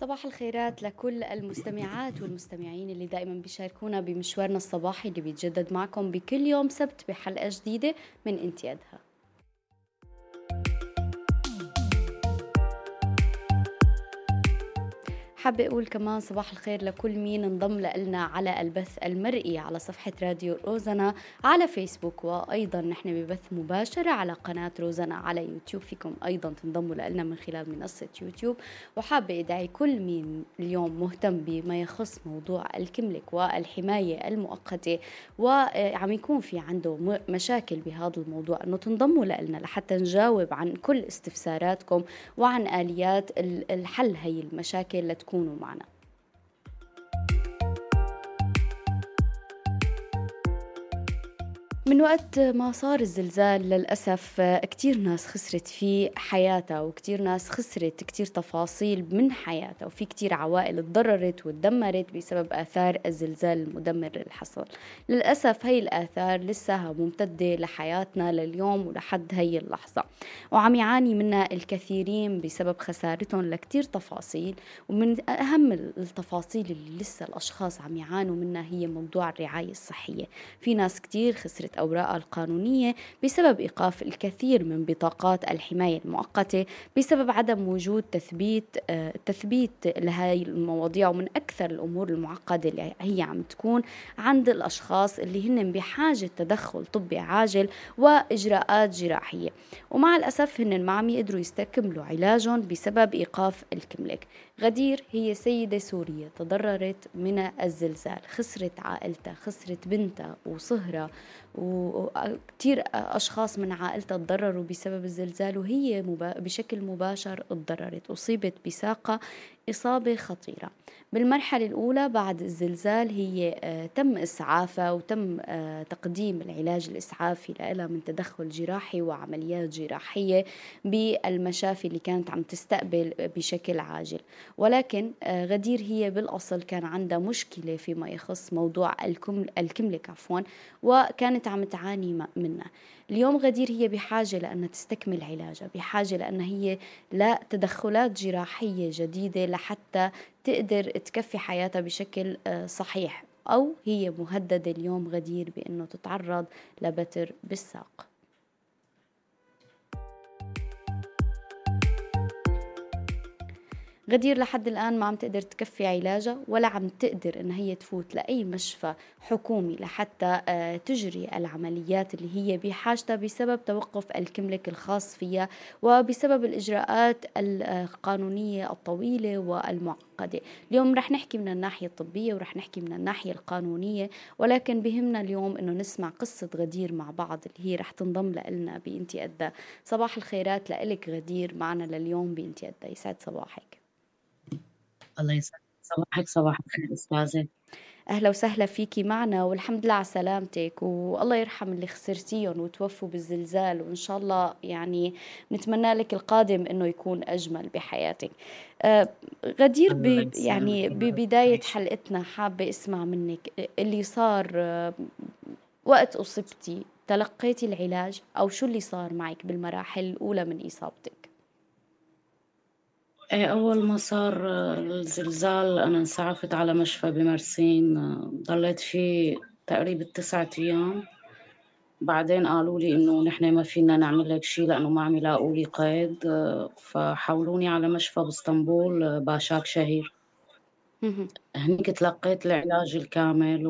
صباح الخيرات لكل المستمعات والمستمعين اللي دائما بيشاركونا بمشوارنا الصباحي اللي بيتجدد معكم بكل يوم سبت بحلقة جديدة من إنتيادها. حابة أقول كمان صباح الخير لكل مين انضم لنا على البث المرئي على صفحة راديو روزنا على فيسبوك وأيضا نحن ببث مباشر على قناة روزنا على يوتيوب. فيكم أيضا تنضموا لنا من خلال منصة يوتيوب. وحابة أدعي كل مين اليوم مهتم بما يخص موضوع الكملك والحماية المؤقتة. وعم يكون في عنده مشاكل بهذا الموضوع أنه تنضموا لنا لحتى نجاوب عن كل استفساراتكم وعن آليات الحل هي المشاكل لتكون تكونوا من وقت ما صار الزلزال للأسف كتير ناس خسرت في حياتها وكتير ناس خسرت كتير تفاصيل من حياتها وفي كتير عوائل تضررت وتدمرت بسبب آثار الزلزال المدمر اللي حصل. للأسف هي الآثار لسه ممتدة لحياتنا لليوم ولحد هي اللحظة. وعم يعاني منها الكثيرين بسبب خسارتهم لكتير تفاصيل ومن أهم التفاصيل اللي لسه الأشخاص عم يعانوا منها هي موضوع الرعاية الصحية. في ناس كتير خسرت أوراقها القانونية بسبب إيقاف الكثير من بطاقات الحماية المؤقتة بسبب عدم وجود تثبيت آه، تثبيت لهي المواضيع ومن أكثر الأمور المعقدة اللي هي عم تكون عند الأشخاص اللي هن بحاجة تدخل طبي عاجل وإجراءات جراحية. ومع الأسف هن ما عم يقدروا يستكملوا علاجهم بسبب إيقاف الكملك. غدير هي سيدة سورية تضررت من الزلزال خسرت عائلتها خسرت بنتها وصهرها وكثير أشخاص من عائلتها تضرروا بسبب الزلزال وهي بشكل مباشر تضررت أصيبت بساقة إصابة خطيرة. بالمرحلة الأولى بعد الزلزال هي آه، تم إسعافها وتم آه، تقديم العلاج الإسعافي لها من تدخل جراحي وعمليات جراحية بالمشافي اللي كانت عم تستقبل بشكل عاجل. ولكن آه، غدير هي بالأصل كان عندها مشكلة فيما يخص موضوع الكملك عفوا وكانت عم تعاني منها. اليوم غدير هي بحاجة لأنها تستكمل علاجها بحاجة لأنها هي لا تدخلات جراحية جديدة لحتى تقدر تكفي حياتها بشكل آه، صحيح أو هي مهددة اليوم غدير بأنه تتعرض لبتر بالساق. غدير لحد الآن ما عم تقدر تكفي علاجها ولا عم تقدر إن هي تفوت لأي مشفى حكومي لحتى آه، تجري العمليات اللي هي بحاجتها بسبب توقف الكملك الخاص فيها وبسبب الإجراءات القانونية الطويلة والمعقدة. اليوم رح نحكي من الناحية الطبية ورح نحكي من الناحية القانونية ولكن بهمنا اليوم إنه نسمع قصة غدير مع بعض اللي هي رح تنضم لنا بإنتي أدى. صباح الخيرات لإلك غدير معنا لليوم بإنتي أدى. يسعد صباحك. الله يسعدك. صباحك صباح الخير أستاذة. أهلا وسهلا فيكي معنا والحمد لله على سلامتك والله يرحم اللي خسرتيهم وتوفوا بالزلزال وإن شاء الله يعني نتمنى لك القادم إنه يكون أجمل بحياتك. آه غدير ب يعني ببداية حلقتنا حابة أسمع منك اللي صار آه وقت أصبتي تلقيتي العلاج أو شو اللي صار معك بالمراحل الأولى من إصابتك؟ أول ما صار الزلزال أنا انسعفت على مشفى بمرسين ضليت فيه تقريبا تسعة أيام. بعدين قالوا لي إنه نحن ما فينا نعمل لك شيء لأنه ما عم يلاقوا لي قيد فحولوني على مشفى باسطنبول باشاك شهير. هنيك تلقيت العلاج الكامل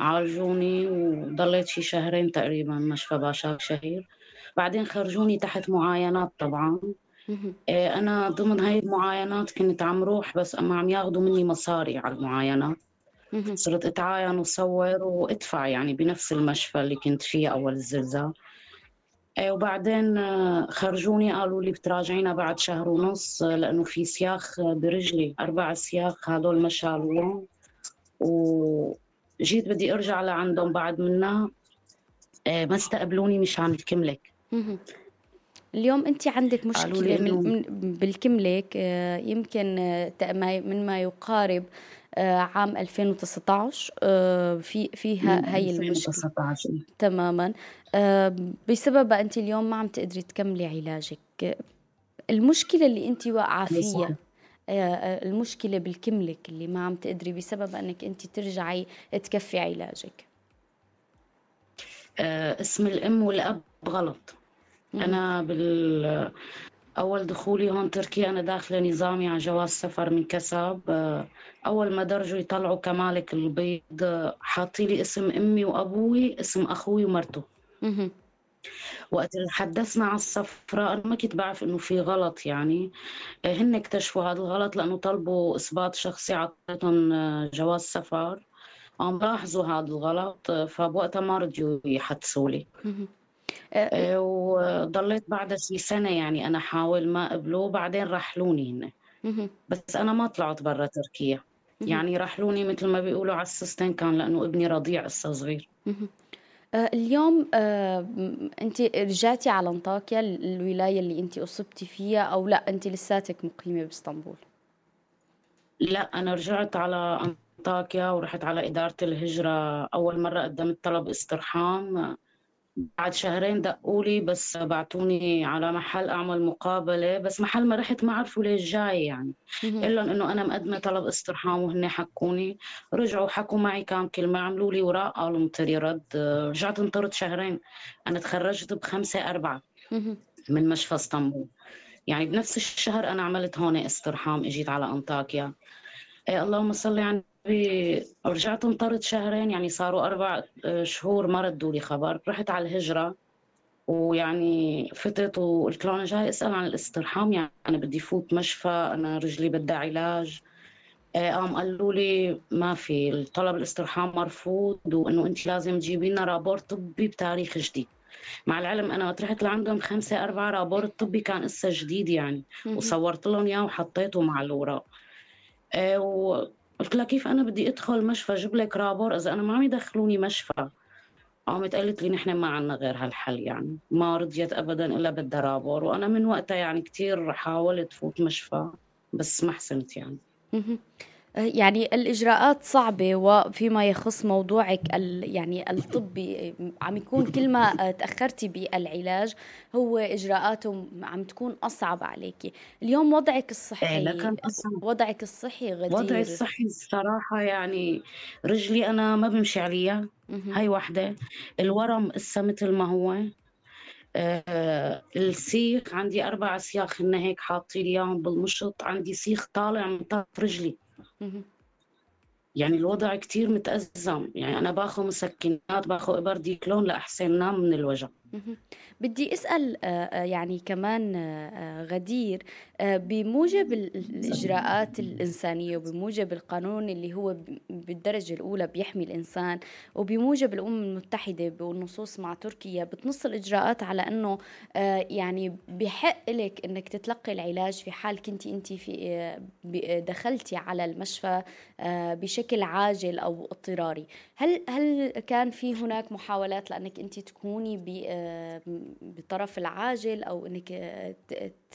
وعالجوني وضليت شي شهرين تقريبا مشفى باشاك شهير. بعدين خرجوني تحت معاينات طبعا. إيه، أنا ضمن هاي المعاينات كنت عم روح بس أما عم ياخذوا مني مصاري على المعاينات. صرت أتعاين وصور وأدفع يعني بنفس المشفى اللي كنت فيه أول الزلزال. إيه، وبعدين آه، خرجوني قالوا لي بتراجعينا بعد شهر ونص آه، لأنه في سياخ برجلي أربع سياخ هدول ما شالوهم وجيت بدي أرجع لعندهم بعد منها. إيه، ما استقبلوني مشان الكملك. اليوم أنت عندك مشكلة من بالكملك آه، يمكن آه، من ما يقارب آه، عام 2019 في فيها هي المشكلة. تماما. بسبب أنت اليوم ما عم تقدري تكملي علاجك. المشكلة اللي أنت واقعة فيها المشكلة بالكملك اللي ما عم تقدري بسبب أنك أنت ترجعي تكفي علاجك. اسم الأم والأب غلط. أنا بال أول دخولي هون تركيا أنا داخلة نظامي على جواز سفر من كسب. أول ما درجوا يطلعوا كمالك البيض حاطي لي اسم أمي وأبوي اسم أخوي ومرته. وقت اللي حدثنا على الصفراء أنا ما كنت بعرف إنه في غلط يعني. هن اكتشفوا هذا الغلط لأنه طلبوا إثبات شخصي عطيتهم جواز سفر. عم لاحظوا هذا الغلط فبوقتها ما رضيوا يحدثوا لي. آه، آه، وضليت بعد شي سنة يعني أنا حاول ما قبلوا بعدين رحلوني هن بس أنا ما طلعت برا تركيا. يعني رحلوني مثل ما بيقولوا على السستين كان لأنه ابني رضيع لسه صغير آه، اليوم أنت رجعتي على أنطاكيا الولاية اللي أنت أصبتي فيها أو لا أنت لساتك مقيمة بإسطنبول؟ لا أنا رجعت على أنطاكيا ورحت على إدارة الهجرة. أول مرة قدمت طلب استرحام. بعد شهرين دقوا لي بس بعتوني على محل أعمل مقابلة بس محل ما رحت ما عرفوا ليش جاي يعني. الا إنه أنا مقدمة طلب استرحام وهن حكوني. رجعوا حكوا معي كام كلمة عملوا لي وراء قالوا مطري رد. رجعت انطرت شهرين. أنا تخرجت بخمسة أربعة من مشفى اسطنبول. يعني بنفس الشهر أنا عملت هون استرحام إجيت على أنطاكيا. إيه اللهم صل على رجعت انطرت شهرين يعني صاروا أربع آه، شهور ما ردوا لي خبر. رحت على الهجرة ويعني فتت وقلت له أنا جاي أسأل عن الاسترحام يعني أنا بدي فوت مشفى أنا رجلي بدها علاج. آه، قام قالوا لي ما في الطلب الاسترحام مرفوض وإنه أنت لازم تجيبي لنا رابور طبي بتاريخ جديد. مع العلم أنا وقت رحت لعندهم خمسة أربعة رابور الطبي كان لسه جديد يعني. وصورت لهم إياه وحطيته مع الأوراق. آه، قلت لها كيف أنا بدي أدخل مشفى؟ أجيب لك رابور. إذا أنا ما عم يدخلوني مشفى قامت قالت لي نحن ما عنا غير هالحل يعني. ما رضيت ابدا إلا بدها رابور. وأنا من وقتها يعني كثير حاولت فوت مشفى بس ما حسنت يعني. يعني الإجراءات صعبة وفيما يخص موضوعك يعني الطبي عم يكون كل ما تأخرتي بالعلاج هو إجراءاته عم تكون أصعب عليك. اليوم وضعك الصحي لكن أصعب. وضعك الصحي غدير. وضعي الصحي الصراحة يعني رجلي أنا ما بمشي عليها. هاي وحدة. الورم إسا مثل ما هو. آه السيخ عندي أربع سياخ هن هيك حاطين لي إياهم بالمشط. عندي سيخ طالع من طرف رجلي. يعني الوضع كتير متأزم. يعني أنا باخذ مسكنات باخذ إبر ديكلون لأحسن نام من الوجع. بدي أسأل آه، آه، يعني كمان آه، غدير بموجب الإجراءات الإنسانية وبموجب القانون اللي هو بالدرجة الأولى بيحمي الإنسان وبموجب الأمم المتحدة والنصوص مع تركيا بتنص الإجراءات على إنه يعني بحق لك إنك تتلقي العلاج في حال كنت أنت في دخلتي على المشفى بشكل عاجل أو اضطراري. هل هل كان في هناك محاولات لأنك أنت تكوني بالطرف العاجل أو إنك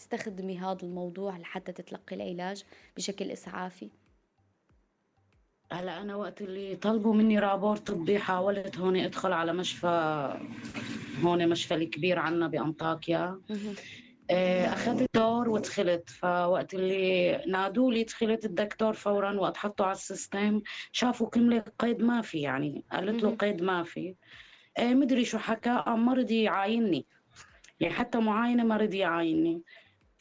تستخدمي هذا الموضوع لحتى تتلقي العلاج بشكل إسعافي؟ هلا أنا وقت اللي طلبوا مني رابور طبي حاولت هون أدخل على مشفى هون مشفى الكبير عنا بأنطاكيا. آه، أخذت دور ودخلت فوقت اللي نادوا لي دخلت الدكتور فورا وقت حطوا على السيستم شافوا كمله قيد ما في يعني قالت له قيد ما في. آه، مدري شو حكى ما رضي يعاينني يعني حتى معاينة ما رضي يعاينني.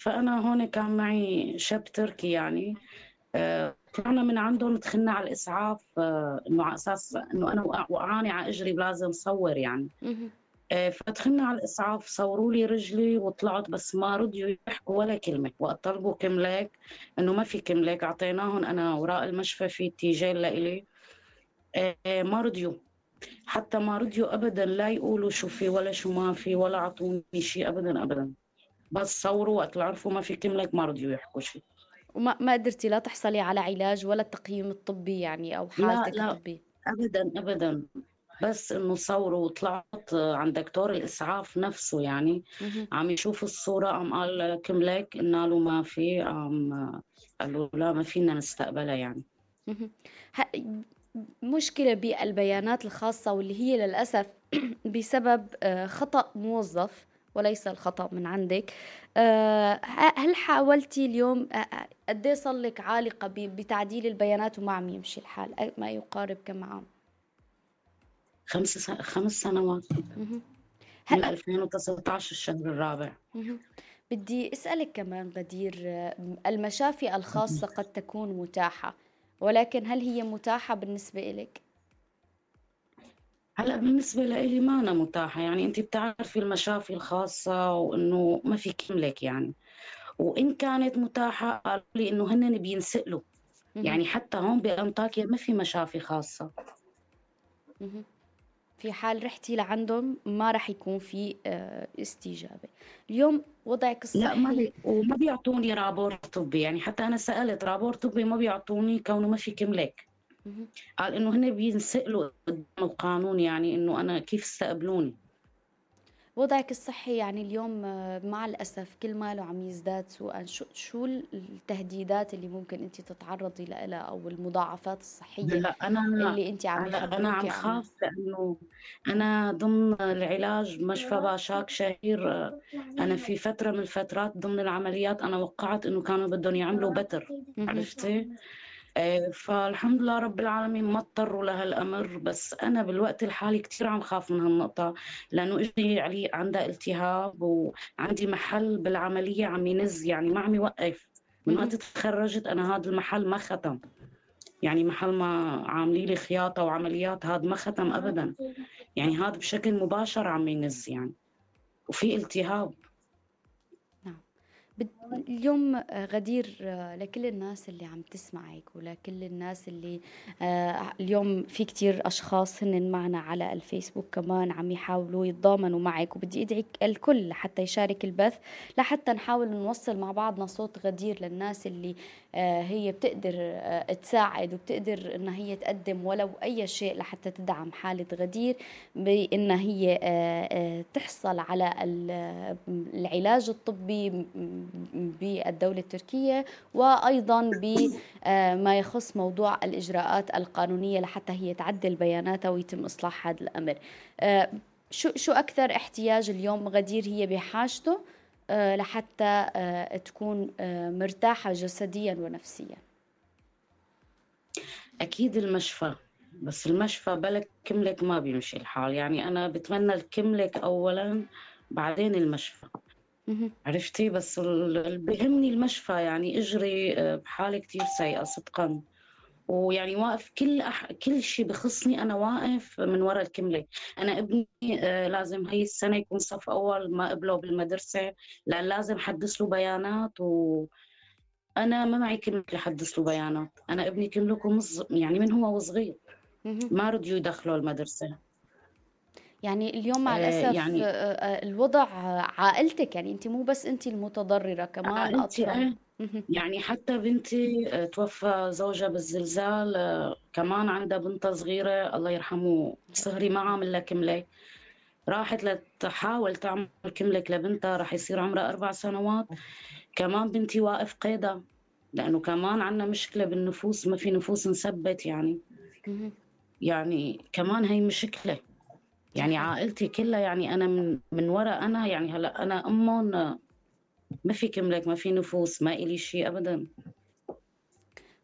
فأنا هون كان معي شاب تركي يعني. آه، طلعنا من عندهم دخلنا على الإسعاف آه، إنه على أساس إنه أنا وقعاني على إجري لازم صور يعني. فدخلنا على الإسعاف صوروا لي رجلي وطلعت بس ما رضيوا يحكوا ولا كلمة. وقت طلبوا كملاك إنه ما في كملاك أعطيناهم أنا وراء المشفى في تيجان لإلي. ما رضيوا. حتى ما رضيوا ابدا لا يقولوا شو في ولا شو ما في ولا أعطوني شيء ابدا ابدا. بس صوروا وقت عرفوا ما في كملك ما رضيوا يحكوا شيء. وما ما قدرتي لا تحصلي على علاج ولا التقييم الطبي يعني أو حالتك لا لا الطبي ابدا ابدا. بس إنه صوروا وطلعت عند دكتور الإسعاف نفسه يعني عم يشوف الصورة قام قال كملك قلنا له ما في قام قال له لا ما فينا نستقبلها يعني. مشكلة بالبيانات الخاصة واللي هي للأسف بسبب آه، خطأ موظف وليس الخطأ من عندك. آه، هل حاولتي اليوم آه، آه، قد إيه صار لك عالقة بتعديل البيانات وما عم يمشي الحال ما يقارب كم عام خمس خمس سنوات. من 2019 الشهر الرابع. بدي أسألك كمان غدير المشافي الخاصة قد تكون متاحة ولكن هل هي متاحة بالنسبة لك هلا بالنسبة لإلي ما أنا متاحة يعني أنت بتعرفي المشافي الخاصة وإنه ما في كملك يعني. وإن كانت متاحة قالوا لي إنه هن بينسألوا. يعني حتى هون بأنطاكيا ما في مشافي خاصة. في حال رحتي لعندهم ما راح يكون في آه، استجابة. اليوم وضعك الصحي لا ما بي... وما بيعطوني رابور طبي يعني حتى أنا سألت رابور طبي ما بيعطوني كونه ما في كملك قال إنه هن بينسألوا قدام القانون يعني إنه أنا كيف استقبلوني وضعك الصحي يعني اليوم آه، مع الأسف كل ماله عم يزداد سوءا. شو, شو التهديدات اللي ممكن أنت تتعرضي لها أو المضاعفات الصحية لا أنا اللي أنت عم أنا عم خاف لأنه أنا ضمن العلاج مشفى باشاك شهير آه، أنا في فترة من الفترات ضمن العمليات أنا وقعت إنه كانوا بدهم يعملوا بتر عرفتي؟ آه، فالحمد لله رب العالمين ما اضطروا لهالامر بس أنا بالوقت الحالي كثير عم خاف من هالنقطة لأنه اجري علي عندها التهاب وعندي محل بالعملية عم ينز يعني ما عم يوقف. من وقت تخرجت أنا هذا المحل ما ختم. يعني محل ما عاملي لي خياطة وعمليات هذا ما ختم ابدا. يعني هذا بشكل مباشر عم ينز يعني. وفي التهاب. اليوم آه، غدير آه، لكل الناس اللي عم تسمعك ولكل الناس اللي آه، اليوم في كتير أشخاص هن معنا على الفيسبوك كمان عم يحاولوا يتضامنوا معك وبدي أدعي الكل لحتى يشارك البث لحتى نحاول نوصل مع بعضنا صوت غدير للناس اللي هي بتقدر تساعد وبتقدر إنها هي تقدم ولو أي شيء لحتى تدعم حالة غدير بإنها هي تحصل على العلاج الطبي بالدولة التركية وأيضا بما يخص موضوع الإجراءات القانونية لحتى هي تعدل بياناتها ويتم إصلاح هذا الأمر. آه، شو شو أكثر احتياج اليوم غدير هي بحاجته؟ آه، لحتى آه، تكون مرتاحة جسديا ونفسيا. أكيد المشفى بس المشفى بلك كملك ما بيمشي الحال. يعني أنا بتمنى الكملك أولا بعدين المشفى. عرفتي؟ بس اللي بيهمني المشفى يعني إجري آه، بحاله كثير سيئة صدقا. ويعني واقف كل أح... كل شيء بخصني أنا واقف من وراء الكملة. أنا ابني آه، لازم هي السنة يكون صف أول ما قبله بالمدرسة لأن لازم حدث له بيانات و أنا ما معي كلمه لحدث له بيانات. أنا ابني كملكم يعني من هو وصغير ما رضيوا يدخلوا المدرسة. يعني اليوم مع آه، الأسف يعني آه، آه، الوضع عائلتك يعني أنت مو بس أنت المتضررة كمان الأطفال. يعني حتى بنتي توفى زوجها بالزلزال كمان عندها بنتها صغيرة الله يرحمه صهري ما عامل لها كملة. راحت لتحاول تعمل كملك لبنتها راح يصير عمرها أربع سنوات. كمان بنتي واقف قيدة لأنه كمان عندنا مشكلة بالنفوس ما في نفوس نثبت يعني. يعني كمان هي مشكلة. يعني عائلتي كلها يعني أنا من من وراء أنا يعني هلا أنا أمهم ما في كملك ما في نفوس ما إلي شيء ابدا.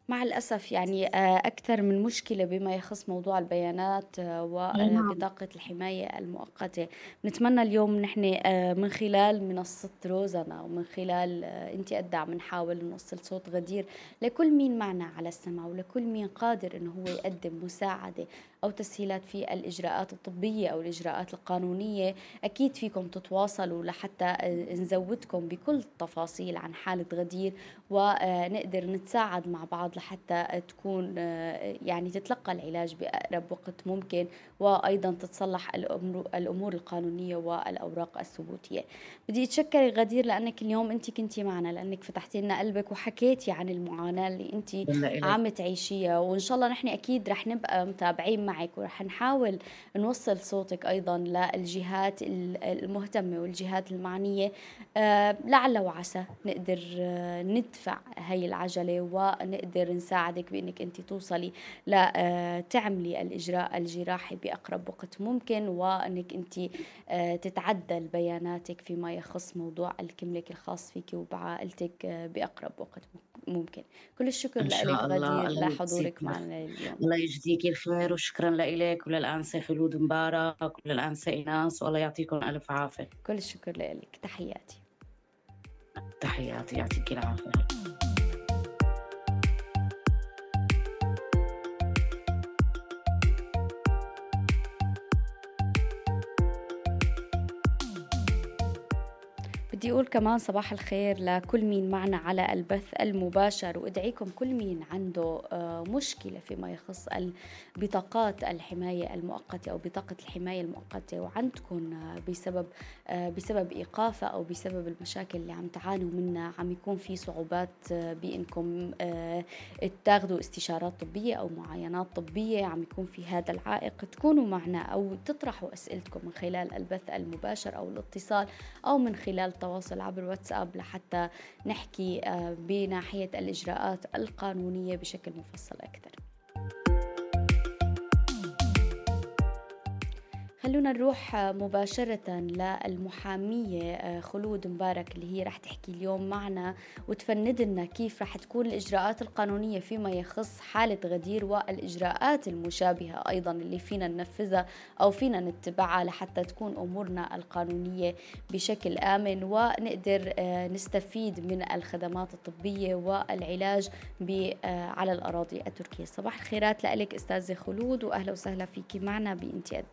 مع الأسف يعني آه، أكثر من مشكلة بما يخص موضوع البيانات آه، وبطاقة نعم. الحماية المؤقتة. نتمنى اليوم نحن آه، من خلال منصة روزنا ومن خلال أنت أدع بنحاول نوصل صوت غدير لكل مين معنا على السمع ولكل مين قادر أنه هو يقدم مساعدة أو تسهيلات في الإجراءات الطبية أو الإجراءات القانونية. أكيد فيكم تتواصلوا لحتى نزودكم بكل التفاصيل عن حالة غدير ونقدر نتساعد مع بعض لحتى تكون يعني تتلقى العلاج بأقرب وقت ممكن وأيضا تتصلح الأمور القانونية والأوراق الثبوتية. بدي أتشكر غدير لأنك اليوم أنت كنتي معنا لأنك فتحتي لنا قلبك وحكيتي عن المعاناة اللي أنت عم تعيشيها. وإن شاء الله نحن أكيد رح نبقى متابعين معك ورح نحاول نوصل صوتك أيضا للجهات المهتمة والجهات المعنية. آه، لعل وعسى نقدر آه، ندفع هاي العجلة ونقدر نساعدك بأنك أنت توصلي لتعملي الإجراء الجراحي بأقرب وقت ممكن وأنك أنت تتعدل بياناتك فيما يخص موضوع الكملك الخاص فيك وبعائلتك بأقرب وقت ممكن. كل الشكر لك غدير لحضورك معنا اليوم. الله يجزيك الخير وشكرا لك وللأنسة خلود مبارك وللأنسة إيناس والله يعطيكم ألف عافية. كل الشكر لك تحياتي. تحياتي يعطيك العافية. بدي أقول كمان صباح الخير لكل مين معنا على البث المباشر. وأدعيكم كل مين عنده آه، مشكلة فيما يخص بطاقات الحماية المؤقتة أو بطاقة الحماية المؤقتة وعندكم آه، بسبب آه، بسبب إيقافها أو بسبب المشاكل اللي عم تعانوا منها عم يكون في صعوبات بإنكم تاخذوا استشارات طبية أو معاينات طبية عم يكون في هذا العائق. تكونوا معنا أو تطرحوا أسئلتكم من خلال البث المباشر أو الاتصال أو من خلال التواصل عبر واتساب لحتى نحكي آه، بناحية الإجراءات القانونية بشكل مفصل أكثر. خلونا نروح مباشرة للمحامية آه، خلود مبارك اللي هي رح تحكي اليوم معنا وتفند لنا كيف رح تكون الإجراءات القانونية فيما يخص حالة غدير والإجراءات المشابهة أيضا اللي فينا ننفذها أو فينا نتبعها لحتى تكون أمورنا القانونية بشكل آمن ونقدر آه، نستفيد من الخدمات الطبية والعلاج آه، على الأراضي التركية. صباح الخيرات لك أستاذة خلود وأهلا وسهلا فيك معنا بإنتياد.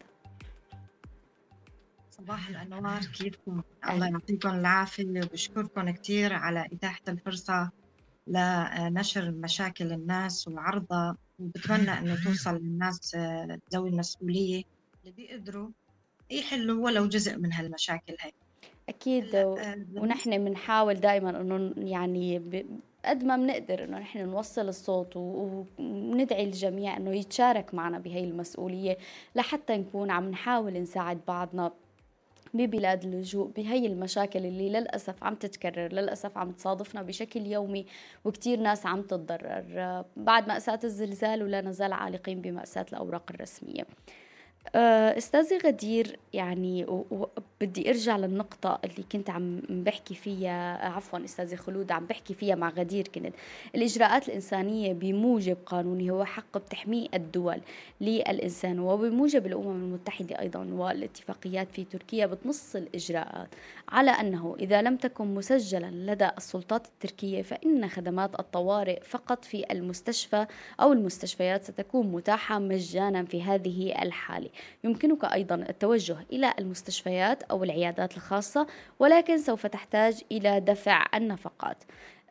صباح الأنوار. كيفكم؟ الله يعطيكم العافية. وبشكركم كثير على إتاحة الفرصة لنشر مشاكل الناس وعرضها وبتمنى إنه توصل للناس آه، ذوي المسؤولية اللي بيقدروا يحلوا ولو جزء من هالمشاكل هاي. أكيد آه، ونحن بنحاول دائما إنه يعني قد ما بنقدر إنه نحن نوصل الصوت وندعي الجميع إنه يتشارك معنا بهي المسؤولية لحتى نكون عم نحاول نساعد بعضنا ببلاد اللجوء بهي المشاكل اللي للأسف عم تتكرر للأسف عم تصادفنا بشكل يومي وكتير ناس عم تتضرر. بعد مأساة الزلزال ولا نزال عالقين بمأساة الأوراق الرسمية. آه، استاذي غدير يعني وبدي أرجع للنقطة اللي كنت عم بحكي فيها عفوا استاذي خلود عم بحكي فيها مع غدير كنت. الإجراءات الإنسانية بموجب قانوني هو حق بتحميه الدول للإنسان وبموجب الأمم المتحدة أيضا والاتفاقيات في تركيا بتنص الإجراءات على أنه إذا لم تكن مسجلا لدى السلطات التركية فإن خدمات الطوارئ فقط في المستشفى أو المستشفيات ستكون متاحة مجانا في هذه الحالة. يمكنك أيضا التوجه إلى المستشفيات أو العيادات الخاصة ولكن سوف تحتاج إلى دفع النفقات.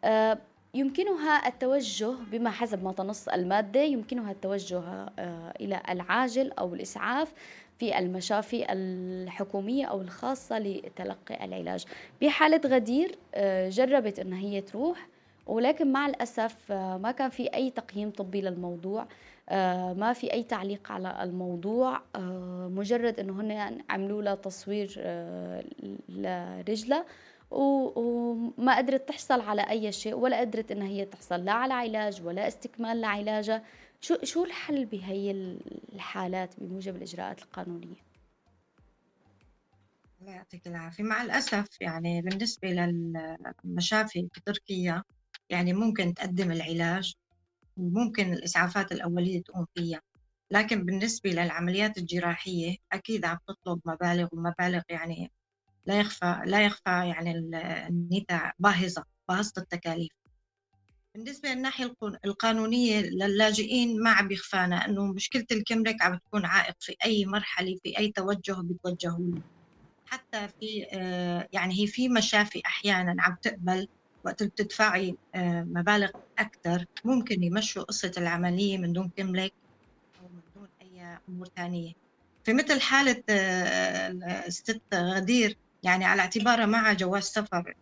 آه، يمكنها التوجه بما حسب ما تنص المادة يمكنها التوجه آه، إلى العاجل أو الإسعاف في المشافي الحكومية أو الخاصة لتلقي العلاج. بحالة غدير آه، جربت أن هي تروح ولكن مع الأسف ما كان في أي تقييم طبي للموضوع آه، ما في أي تعليق على الموضوع آه، مجرد أنه هن عملوا لها تصوير آه، لرجلها وما قدرت تحصل على أي شيء ولا قدرت أنها هي تحصل لا على علاج ولا استكمال لعلاجها شو شو الحل بهي الحالات بموجب الإجراءات القانونية؟ الله يعطيك العافية مع الأسف يعني بالنسبة للمشافي في تركيا يعني ممكن تقدم العلاج وممكن الإسعافات الأولية تقوم فيها. لكن بالنسبة للعمليات الجراحية أكيد عم تطلب مبالغ ومبالغ يعني لا يخفى لا يخفى يعني النتاع باهظة باهظة التكاليف. بالنسبة للناحية القانونية للاجئين ما عم يخفانا أنه مشكلة الكمرك عم تكون عائق في أي مرحلة في أي توجه بيتوجهوا حتى في آه، يعني هي في مشافي أحيانا عم تقبل وقت بتدفعي آه، مبالغ أكثر ممكن يمشوا قصة العملية من دون كملك أو من دون أي أمور ثانية في مثل حالة الست آه، غدير يعني على اعتبارها معها جواز سفر.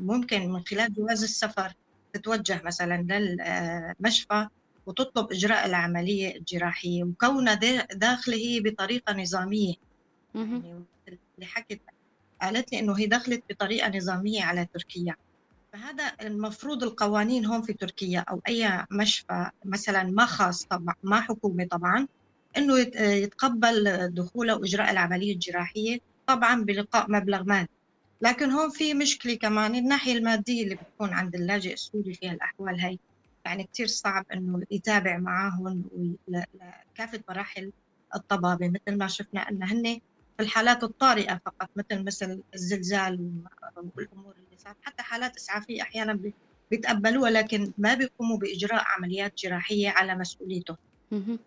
ممكن من خلال جواز السفر تتوجه مثلا للمشفى وتطلب إجراء العملية الجراحية وكونها داخلة بطريقة نظامية. يعني اللي حكت قالت لي إنه هي دخلت بطريقة نظامية على تركيا. فهذا المفروض القوانين هون في تركيا أو أي مشفى مثلا ما خاص طبعا ما حكومي طبعا إنه يتقبل دخوله وإجراء العملية الجراحية طبعا بلقاء مبلغ مالي لكن هون في مشكلة كمان الناحية المادية اللي بتكون عند اللاجئ السوري في الأحوال هاي يعني كتير صعب إنه يتابع معاهم لكافة مراحل الطبابة مثل ما شفنا أن هن في الحالات الطارئة فقط مثل مثل الزلزال والأمور اللي صارت حتى حالات إسعافية أحيانا بيتقبلوها لكن ما بيقوموا بإجراء عمليات جراحية على مسؤوليته.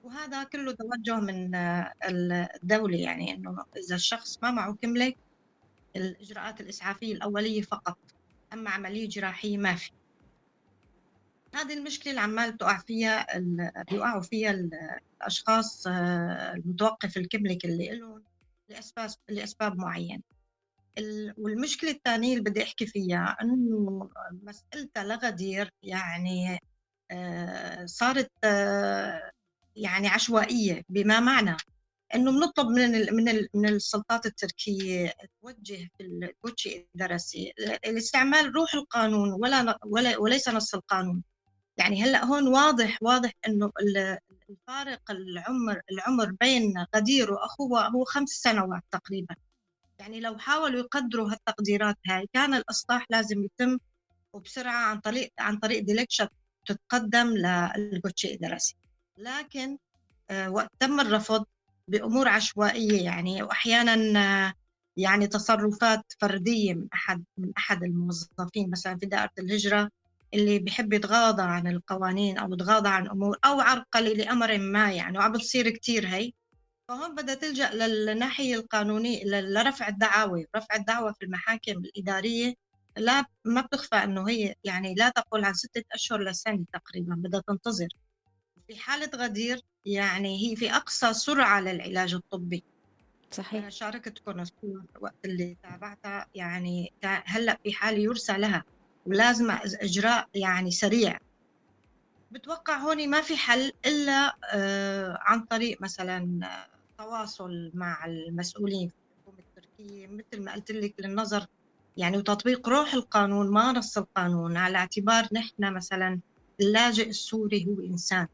وهذا كله توجه من الدولة يعني إنه إذا الشخص ما معه كملة الإجراءات الإسعافية الأولية فقط. أما عملية جراحية ما في. هذه المشكلة اللي عمال تقع فيها بيوقعوا فيها الأشخاص آه، المتوقف الكملك اللي لهم. لأسباب لأسباب معينة. والمشكلة الثانية اللي بدي أحكي فيها إنه مسألتها لغدير يعني آه، صارت آه، يعني عشوائية بما معنى إنه بنطلب من من من السلطات التركية توجه في الكوتشي الدراسي الاستعمال روح القانون ولا ولا وليس نص القانون. يعني هلأ هون واضح واضح إنه الفارق العمر العمر بين غدير وأخوه هو خمس سنوات تقريبا. يعني لو حاولوا يقدروا هالتقديرات هاي كان الإصلاح لازم يتم وبسرعة عن طريق عن طريق ديلكشن تتقدم للكوتشي الدراسي. لكن آه، وقت تم الرفض بأمور عشوائية يعني واحيانا يعني تصرفات فردية من أحد من أحد الموظفين مثلا في دائرة الهجرة اللي بحب يتغاضى عن القوانين أو يتغاضى عن أمور أو عرقله لأمر ما يعني وعم بتصير كثير هي. فهون بدها تلجأ للناحية القانونية لرفع الدعاوى رفع الدعوى في المحاكم الإدارية. لا ما بتخفى إنه هي يعني لا تقل عن ستة أشهر لسنة تقريبا بدها تنتظر. في حالة غدير يعني هي في أقصى سرعة للعلاج الطبي. صحيح. أنا شاركتكم وقت اللي تابعتها يعني هلأ في حالة يرسى لها. ولازم إجراء يعني سريع. بتوقع هون ما في حل إلا آه، عن طريق مثلا تواصل مع المسؤولين في الحكومة التركية مثل ما قلت لك للنظر يعني وتطبيق روح القانون ما نص القانون على اعتبار نحن مثلا اللاجئ السوري هو إنسان.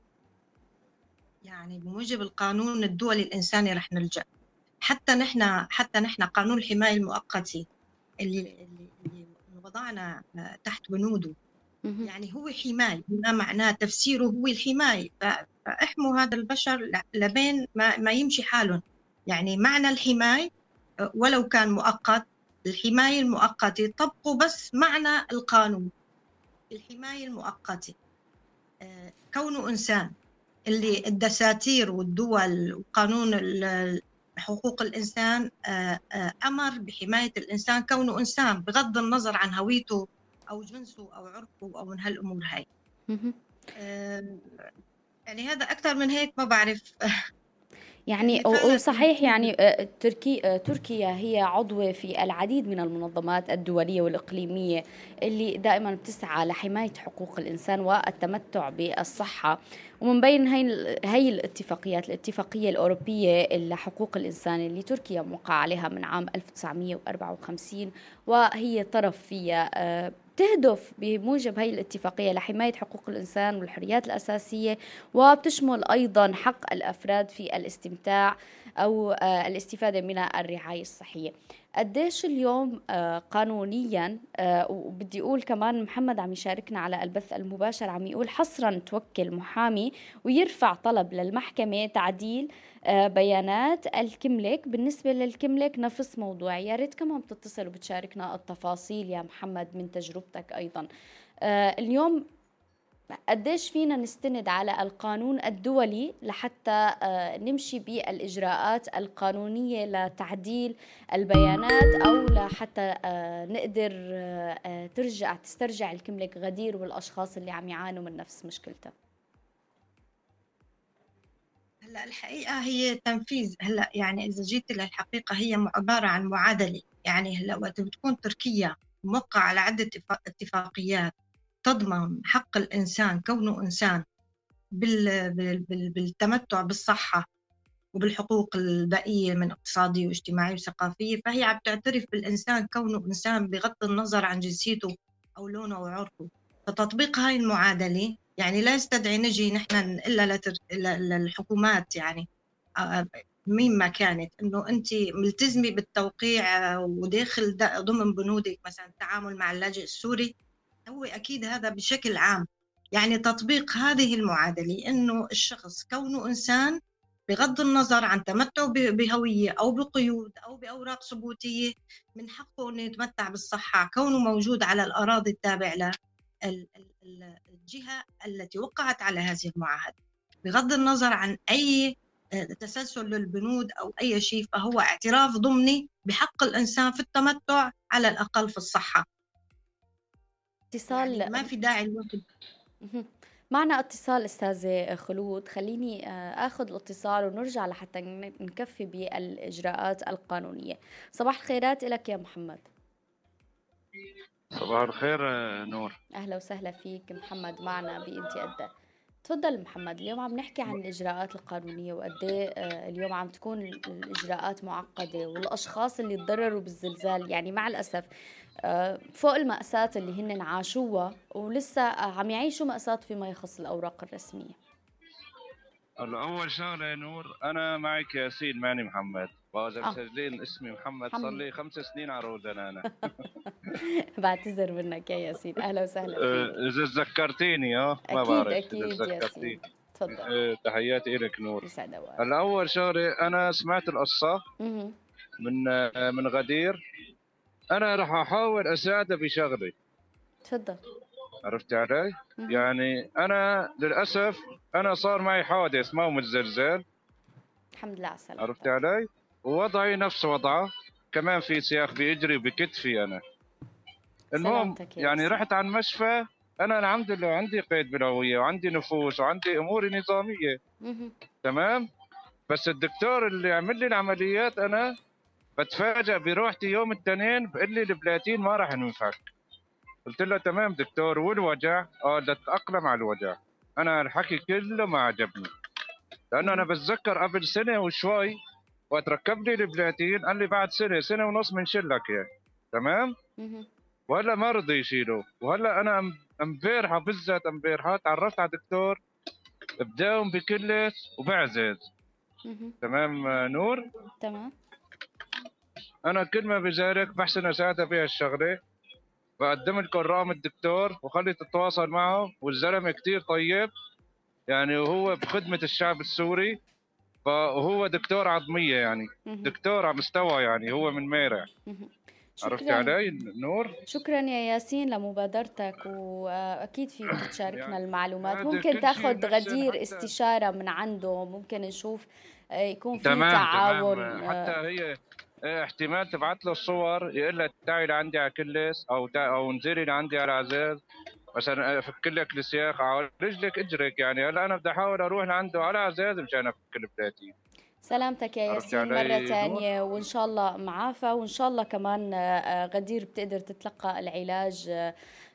يعني بموجب القانون الدولي الإنساني رح نلجأ. حتى نحن حتى نحن قانون الحماية المؤقتة اللي اللي, اللي وضعنا تحت بنوده. يعني هو حماية ما معناه تفسيره هو الحماية. فاحموا هذا البشر لبين ما, ما يمشي حالهم. يعني معنى الحماية ولو كان مؤقت الحماية المؤقتة طبقوا بس معنى القانون. الحماية المؤقتة آه، كونه إنسان اللي الدساتير والدول وقانون حقوق الإنسان آه، آه، أمر بحماية الإنسان كونه إنسان بغض النظر عن هويته أو جنسه أو عرقه أو من هالأمور هاي. آه، يعني هذا أكثر من هيك ما بعرف. يعني وصحيح يعني آه، تركي آه، تركيا هي عضوة في العديد من المنظمات الدولية والإقليمية اللي دائما بتسعى لحماية حقوق الإنسان والتمتع بالصحة. ومن بين هي هي الاتفاقيات الاتفاقية الأوروبية لحقوق الإنسان اللي تركيا موقع عليها من عام 1954 وهي طرف فيها بتهدف بموجب هي الاتفاقية لحماية حقوق الإنسان والحريات الأساسية وبتشمل أيضا حق الأفراد في الاستمتاع أو آه، الاستفادة من الرعاية الصحية. قديش اليوم آه، قانونيا آه، وبدي أقول كمان محمد عم يشاركنا على البث المباشر عم يقول حصرا توكل محامي ويرفع طلب للمحكمة تعديل بيانات الكملك بالنسبة للكملك نفس موضوع. يا ريت كمان بتتصل وبتشاركنا التفاصيل يا محمد من تجربتك أيضا. اليوم قديش فينا نستند على القانون الدولي لحتى آه، نمشي بالإجراءات القانونية لتعديل البيانات أو لحتى آه، نقدر آه، ترجع تسترجع الكملك غدير والأشخاص اللي عم يعانوا من نفس مشكلتها. هلأ الحقيقة هي تنفيذ هلأ يعني إذا جيت للحقيقة هي عبارة عن معادلة. يعني هلأ وقت بتكون تركيا موقع على عدة اتفاقيات تضمن حق الإنسان كونه إنسان بالتمتع بالصحة وبالحقوق البقية من اقتصادية واجتماعية وثقافية فهي عم تعترف بالإنسان كونه إنسان بغض النظر عن جنسيته أو لونه وعرقه فتطبيق هاي المعادلة يعني لا يستدعي نجي نحن إلا للحكومات يعني آه، مين ما كانت إنه انت ملتزمة بالتوقيع وداخل ضمن بنودك مثلا التعامل مع اللاجئ السوري هو أكيد هذا بشكل عام. يعني تطبيق هذه المعادلة إنه الشخص كونه إنسان بغض النظر عن تمتعه بهوية أو بقيود أو بأوراق ثبوتية من حقه إنه يتمتع بالصحة كونه موجود على الأراضي التابع له الجهة التي وقعت على هذه المعاهدة. بغض النظر عن أي تسلسل للبنود أو أي شيء فهو اعتراف ضمني بحق الإنسان في التمتع على الأقل في الصحة. اتصال يعني ما في داعي الوقت معنا اتصال أستاذة خلود خليني آه، آخذ الاتصال ونرجع لحتى نكفي بالإجراءات القانونية. صباح الخيرات لك يا محمد. صباح الخير آه، نور. أهلا وسهلا فيك محمد معنا بإنتي قد تفضل محمد اليوم عم نحكي عن الإجراءات القانونية وقد إيه، آه، اليوم عم تكون الإجراءات معقدة والأشخاص اللي تضرروا بالزلزال. يعني مع الأسف آه، فوق المأساة اللي هن عاشوها ولسه عم يعيشوا مأساة فيما يخص الأوراق الرسمية. أول شغلة يا نور أنا معك ياسين ماني محمد. واذا آه. مسجلين اسمي محمد صار لي خمس سنين على روزن أنا. بعتذر منك يا ياسين. أهلا وسهلا فيك. إذا تذكرتيني آه. ما بعرف أكيد ياسين تفضل. إيه، تحياتي لك نور. هلا اول شغلة أنا سمعت القصة من من غدير. أنا راح أحاول أساعده بشغله تفضل. عرفت علي؟ يعني أنا للأسف أنا صار معي حادث ما هو متزلزل. الحمد لله على السلامة. عرفت علي؟ ووضعي نفس وضعه كمان في سياخ بيجري بكتفي أنا. المهم يعني رحت على المشفى أنا الحمد لله عندي قيد بالهويه وعندي نفوس وعندي اموري نظامية. تمام؟ بس الدكتور اللي عمل لي العمليات أنا بتفاجئ بروحتي يوم الاثنين بقول لي البلاتين ما راح ننفك قلت له تمام دكتور والوجع؟ آه تتاقلم على الوجع. أنا الحكي كله ما عجبني. لأنه أنا بتذكر قبل سنة وشوي وقت ركب لي البلاتين قال لي بعد سنة سنة ونص بنشلك إياه. تمام؟ وهلا ما رضي يشيله. وهلا أنا امبارحه بالذات امبارحه تعرفت على دكتور بداوم بكلس وبعزز تمام نور؟ تمام. أنا كل ما بجارك بحسن أساعدها بها الشغلة. بقدم لكم رقم الدكتور وخلي تتواصل معه والزلمة كتير طيب. يعني وهو بخدمة الشعب السوري فهو دكتور عظمية يعني. دكتور على مستوى يعني هو من ميرع عرفتي علي نور؟ شكرا يا ياسين لمبادرتك وأكيد فيك تشاركنا يعني المعلومات. ممكن تاخذ غدير استشارة من عنده. ممكن نشوف آه، يكون في تعاون تمام. آه. حتى هي احتمال تبعت له الصور يقول لها تعي لعندي على كلس أو أو انزلي لعندي على عزاز مثلا افك لك السياخ على رجلك اجرك يعني. هلأ أنا بدي أحاول أروح لعنده على عزاز مشان أفك البلاتين سلامتك يا ياسين مرة ثانية وإن شاء الله معافى وإن شاء الله كمان آه، غدير بتقدر تتلقى العلاج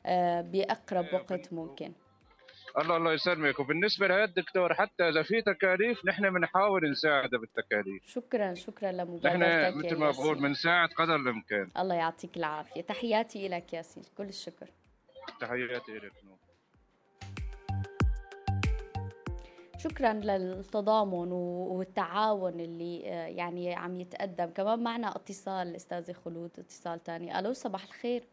آه، بأقرب وقت ممكن. الله الله يسلمك. وبالنسبة لهذا الدكتور حتى إذا في تكاليف نحن بنحاول نساعده بالتكاليف. شكرا شكرا لمبادرتك نحن مثل ما بقول بنساعد قدر الإمكان. الله يعطيك العافية. تحياتي لك ياسين. كل الشكر. تحياتي لك نور. شكرا للتضامن والتعاون اللي آه، يعني عم يتقدم. كمان معنا اتصال استاذه خلود اتصال ثاني ألو صباح الخير.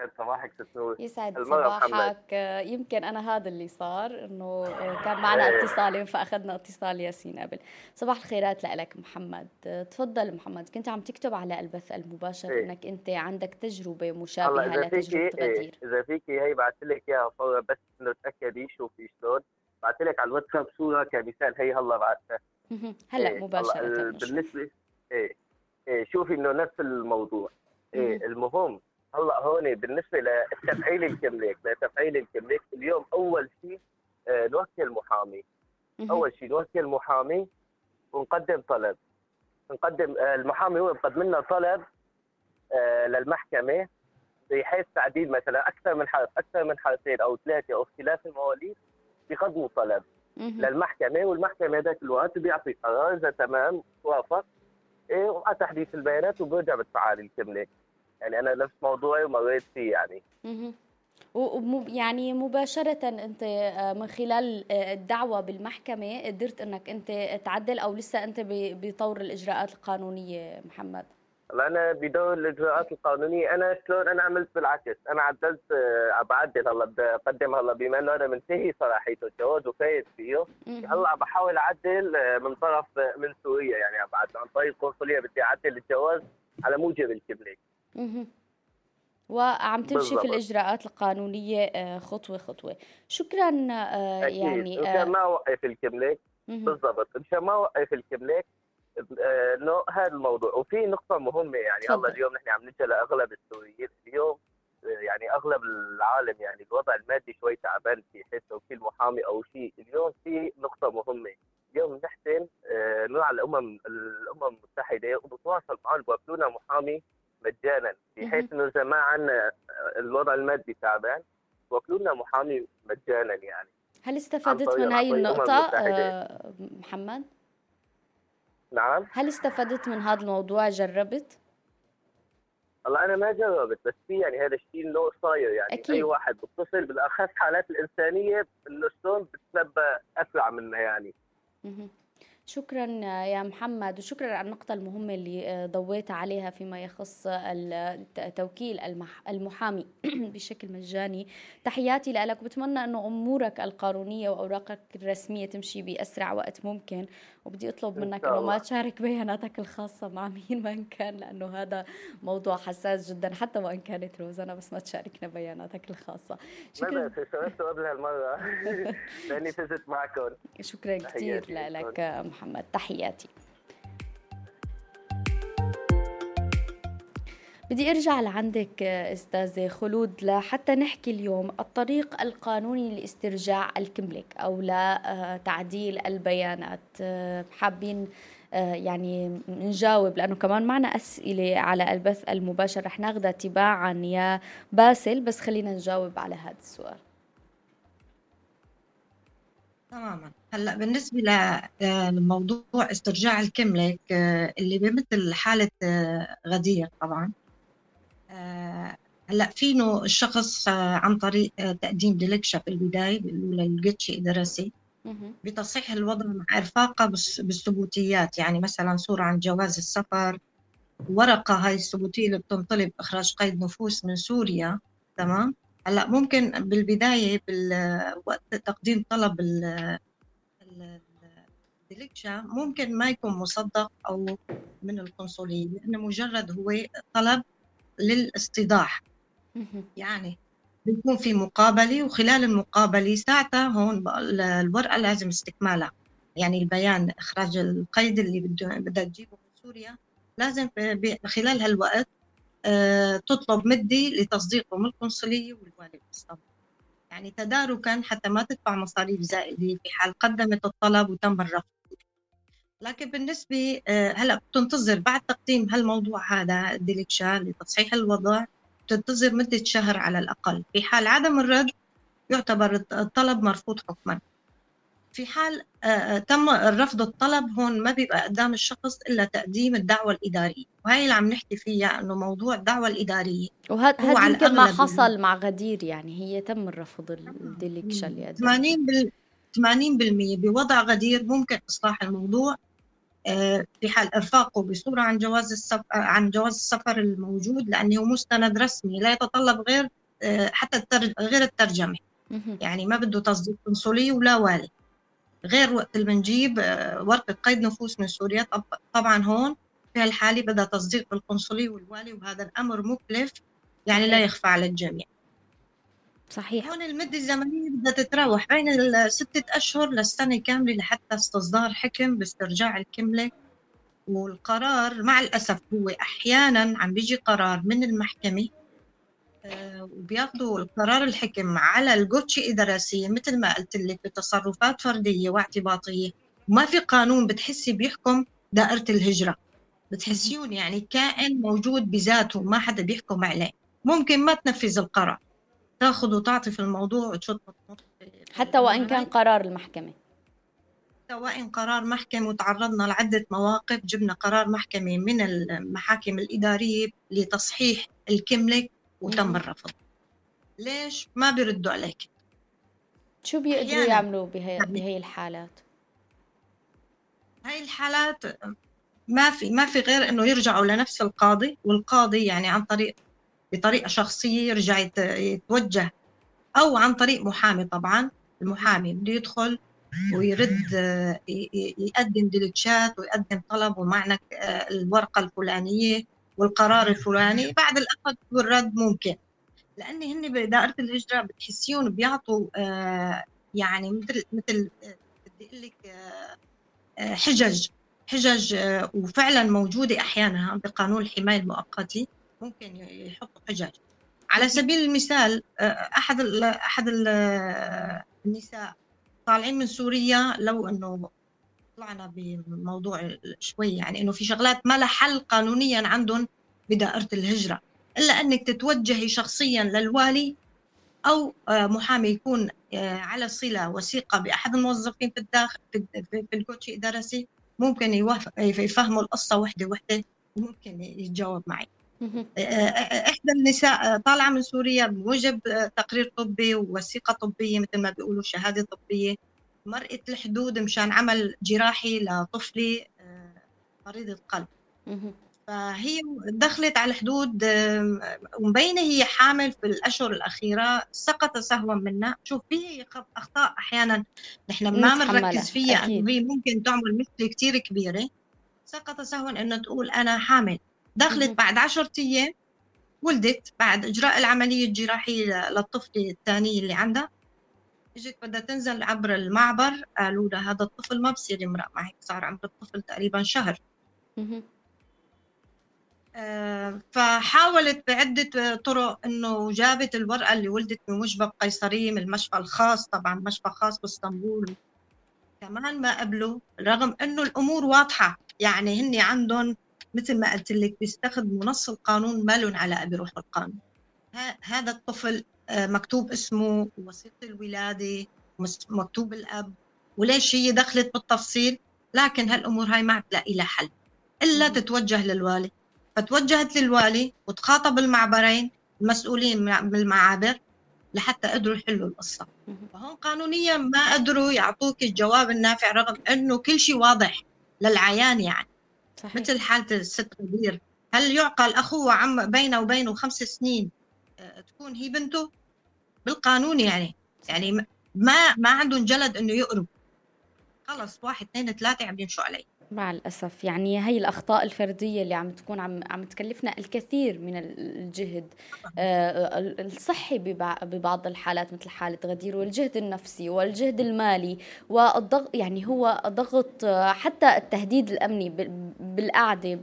يسعد صباحك ست يسعد صباحك. يمكن أنا هذا اللي صار إنه كان معنا إيه. اتصالين فأخذنا اتصال ياسين قبل. صباح الخيرات لك محمد. تفضل محمد كنت عم تكتب على البث المباشر إيه؟ إنك أنت عندك تجربة مشابهة لتجربة غدير. إيه إذا فيكي هي بعثت لك إياها بس إنه تاكدي شوفي شلون. بعثت لك على الواتساب صوره كمثال هي هلا بعثتها هلا إيه مباشرة بالنسبة إيه إيه شوفي إنه نفس الموضوع. إيه المهم هلا هون بالنسبة لتفعيل الكمليك لتفعيل الكمليك اليوم أول شيء آه، نوكل محامي. أول شيء نوكل محامي ونقدم طلب. نقدم آه، المحامي هو بقدم لنا طلب آه، للمحكمة بحيث تعديل مثلا أكثر من حرف أكثر من حرفين أو ثلاثة أو اختلاف المواليد بيقدموا طلب. للمحكمة والمحكمة ذاك الوقت بيعطي قرار إذا تمام وافق إيه ومع تحديث البيانات وبرجع بالتعالي الكامله يعني أنا نفس موضوعي ومريت فيه يعني. يعني مباشرة أنت آه، من خلال آه، الدعوة بالمحكمة قدرت أنك أنت تعدل أو لسه أنت بطور الإجراءات القانونية محمد؟ أنا بدور الإجراءات القانونية. أنا شلون أنا عملت بالعكس. أنا عدلت آه، بعدل هلا بدي أقدم هلا بما انه أنا منتهي صلاحيته الجواز وفايز فيه. هلا بحاول أعدل من طرف من سوريا يعني بعد عن طريق القنصليه بدي أعدل الجواز على موجب الكبليك وعم تمشي بالضبط. في الإجراءات القانونية آه، خطوة خطوة. شكرا آه، أكيد. يعني مشان ما أوقف الكملك بالضبط. مشان ما أوقف الكملك انه هذا الموضوع. وفي نقطة مهمة يعني الله اليوم نحن عم نجي لأغلب السوريين اليوم. يعني أغلب العالم يعني الوضع المادي شوي تعبان في حيث توكيل محامي أو شيء، اليوم في نقطة مهمة، اليوم نحن نوع الأمم الأمم المتحدة وبتواصل معهم بوكلونا محامي. مجانا بحيث إنه اذا ما عندنا الوضع المادي تعبان. وكلوا لنا محامي مجانا يعني. هل استفدت من هاي النقطة آه، محمد؟ نعم. هل استفدت من هذا الموضوع؟ جربت؟ والله أنا ما جربت بس في يعني هذا الشيء انه صاير يعني. أكيد. اي واحد بتصل بالأخص حالات الإنسانية إنه شلون بتتنبا أسرع منا يعني. شكرا يا محمد وشكرا على النقطة المهمة اللي آه، ضويت عليها فيما يخص توكيل المحامي بشكل مجاني. تحياتي لك وبتمنى أنه أمورك القانونية وأوراقك الرسمية تمشي بأسرع وقت ممكن. وبدي أطلب منك أنه ما تشارك بياناتك الخاصة مع مين ما كان لأنه هذا موضوع حساس جدا حتى وإن كانت روزانا بس ما تشاركنا بياناتك الخاصة. شكرا. شاركت قبل هالمرة لأني فزت معكم. شكرا كثير لك محمد. تحياتي. بدي أرجع لعندك أستاذة خلود لحتى نحكي اليوم الطريق القانوني لاسترجاع الكملك أو لتعديل البيانات. حابين يعني نجاوب لأنه كمان معنا أسئلة على البث المباشر. رح ناخذها تباعا يا باسل بس خلينا نجاوب على هذا السؤال. تماما. هلأ بالنسبة لموضوع استرجاع الكملك اللي بمثل حالة غدير طبعا. آه، هلا فينه الشخص آه، عن طريق آه، تقديم ديلكشا في البداية بيقولوا له دراسي بتصحيح الوضع مع ارفاقه بالثبوتيات يعني مثلا صورة عن جواز السفر ورقة هاي الثبوتية اللي بتنطلب إخراج قيد نفوس من سوريا تمام؟ هلأ ممكن بالبداية بالوقت تقديم طلب الديلكشا ممكن ما يكون مصدق أو من القنصلية لأنه مجرد هو طلب للاستيضاح يعني بيكون في مقابلة وخلال المقابلة ساعتها هون الورقة لازم استكمالها. يعني البيان إخراج القيد اللي بدها تجيبه من سوريا لازم خلال هالوقت آه، تطلب مدي لتصديقه من القنصلية والوالي بالصبر يعني تداركا حتى ما تدفع مصاريف زائدة في حال قدمت الطلب وتم الرفض. لكن بالنسبة آه، هلأ بتنتظر بعد تقديم هالموضوع هذا الديليكشا لتصحيح الوضع بتنتظر مدة شهر على الأقل. في حال عدم الرد يعتبر الطلب مرفوض حكما. في حال آه، آه، تم رفض الطلب هون ما بيبقى قدام الشخص إلا تقديم الدعوة الإدارية. وهي اللي عم نحكي فيها إنه موضوع الدعوة الإدارية وهذا يمكن ما حصل مع غدير يعني هي تم الرفض الديليكشا اللي 80 بال 80% بوضع غدير ممكن إصلاح الموضوع. في حال إرفاقه بصورة عن جواز السفر عن جواز السفر الموجود لأنه مستند رسمي لا يتطلب غير آه، حتى. غير الترجمة. يعني ما بده تصديق قنصلي ولا والي. غير وقت اللي بنجيب آه، ورقة قيد نفوس من سوريا طبعا هون في هالحالة بدها تصديق بالقنصلي والوالي وهذا الأمر مكلف يعني لا يخفى على الجميع. صحيح. هون المدة الزمنية بدها تتراوح. بين الستة أشهر للسنة كاملة لحتى استصدار حكم باسترجاع الكملة والقرار؟ مع الأسف هو أحيانا عم بيجي قرار من المحكمة آه، وبياخذوا القرار الحكم على الجوتشي إدارسية مثل ما قلت لك بتصرفات فردية واعتباطية. وما في قانون بتحسي بيحكم دائرة الهجرة. بتحسيون يعني كائن موجود بذاته ما حدا بيحكم عليه. ممكن ما تنفذ القرار. تاخذ وتعطي في الموضوع وتشط حتى وإن كان قرار المحكمة. حتى وإن قرار محكمة وتعرضنا لعدة مواقف جبنا قرار محكمة من المحاكم الإدارية لتصحيح الكملك وتم الرفض. ليش؟ ما بيردوا عليك. شو بيقدروا يعملوا بهي, بهي الحالات؟ هاي الحالات ما في ما في غير إنه يرجعوا لنفس القاضي والقاضي يعني عن طريق بطريقة شخصية يرجع يتوجه أو عن طريق محامي طبعا. المحامي بده يدخل ويرد يقدم دلتشات ويقدم طلب ومعنى الورقة الفلانية والقرار الفلاني. بعد الأخذ والرد ممكن. لأن هن بإدارة الهجرة بتحسيهم بيعطوا آه، يعني مثل مثل بدي أقول لك آه، آه، حجج حجج وفعلا موجودة أحيانا بقانون الحماية المؤقتة. ممكن يحطوا حجج على سبيل المثال أحد ال أحد ال النساء طالعين من سوريا لو إنه طلعنا بموضوع شوي يعني إنه في شغلات ما لها حل قانونيا عندهم بدائرة الهجرة. إلا إنك تتوجهي شخصيا للوالي أو آه، محامي يكون آه، على صلة وثيقة بأحد الموظفين في الداخل في الكوتشي الدراسي ممكن يفهموا القصة وحده وحده وممكن يتجاوب معي. آه، إحدى النساء طالعة من سوريا بموجب تقرير طبي ووثيقة طبية مثل ما بيقولوا شهادة طبية. مرقت الحدود مشان عمل جراحي لطفلي مريض القلب. فهي دخلت على الحدود ومبينة هي حامل في الأشهر الأخيرة سقط سهوا منا شوف في أخطاء أحيانا نحن ما بنركز فيها. هي ممكن تعمل مشكلة كثير كبيرة. سقط سهوا أنه تقول أنا حامل. دخلت بعد عشرة أيام ولدت بعد إجراء العملية الجراحية للطفل الثاني اللي عندها. إجت بدها تنزل عبر المعبر قالوا لها هذا الطفل ما بصير يمرق معك صار عمر الطفل تقريبا شهر. فحاولت بعدة طرق إنه جابت الورقة اللي ولدت بموجبة قيصرية من المشفى الخاص طبعا مشفى خاص بإسطنبول. كمان ما قبلوا رغم إنه الأمور واضحة يعني هن عندهم مثل ما قلت لك بيستخدموا نص القانون ما لهم علاقة بروح القانون. هذا الطفل آه، مكتوب اسمه وثيقة الولادة مكتوب الأب وليش هي دخلت بالتفصيل؟ لكن هالأمور هاي ما بتلاقي لها حل. إلا تتوجه للوالي. فتوجهت للوالي وتخاطب المعبرين المسؤولين بالمعابر لحتى قدروا يحلوا القصة. فهون قانونيا ما قدروا يعطوك الجواب النافع رغم أنه كل شيء واضح للعيان يعني. صحيح. مثل حالة الست غدير هل يعقل أخوه عم بينه وبينه خمس سنين آه، تكون هي بنته؟ بالقانون يعني. يعني ما ما عندهم جلد إنه يقروا خلص واحد اثنين ثلاثة عم يمشوا علي. مع الأسف. يعني هي الأخطاء الفردية اللي عم تكون عم, عم تكلفنا الكثير من الجهد آه، الصحي ببعض الحالات مثل حالة غدير والجهد النفسي والجهد المالي والضغط يعني هو ضغط حتى التهديد الأمني بالقعدة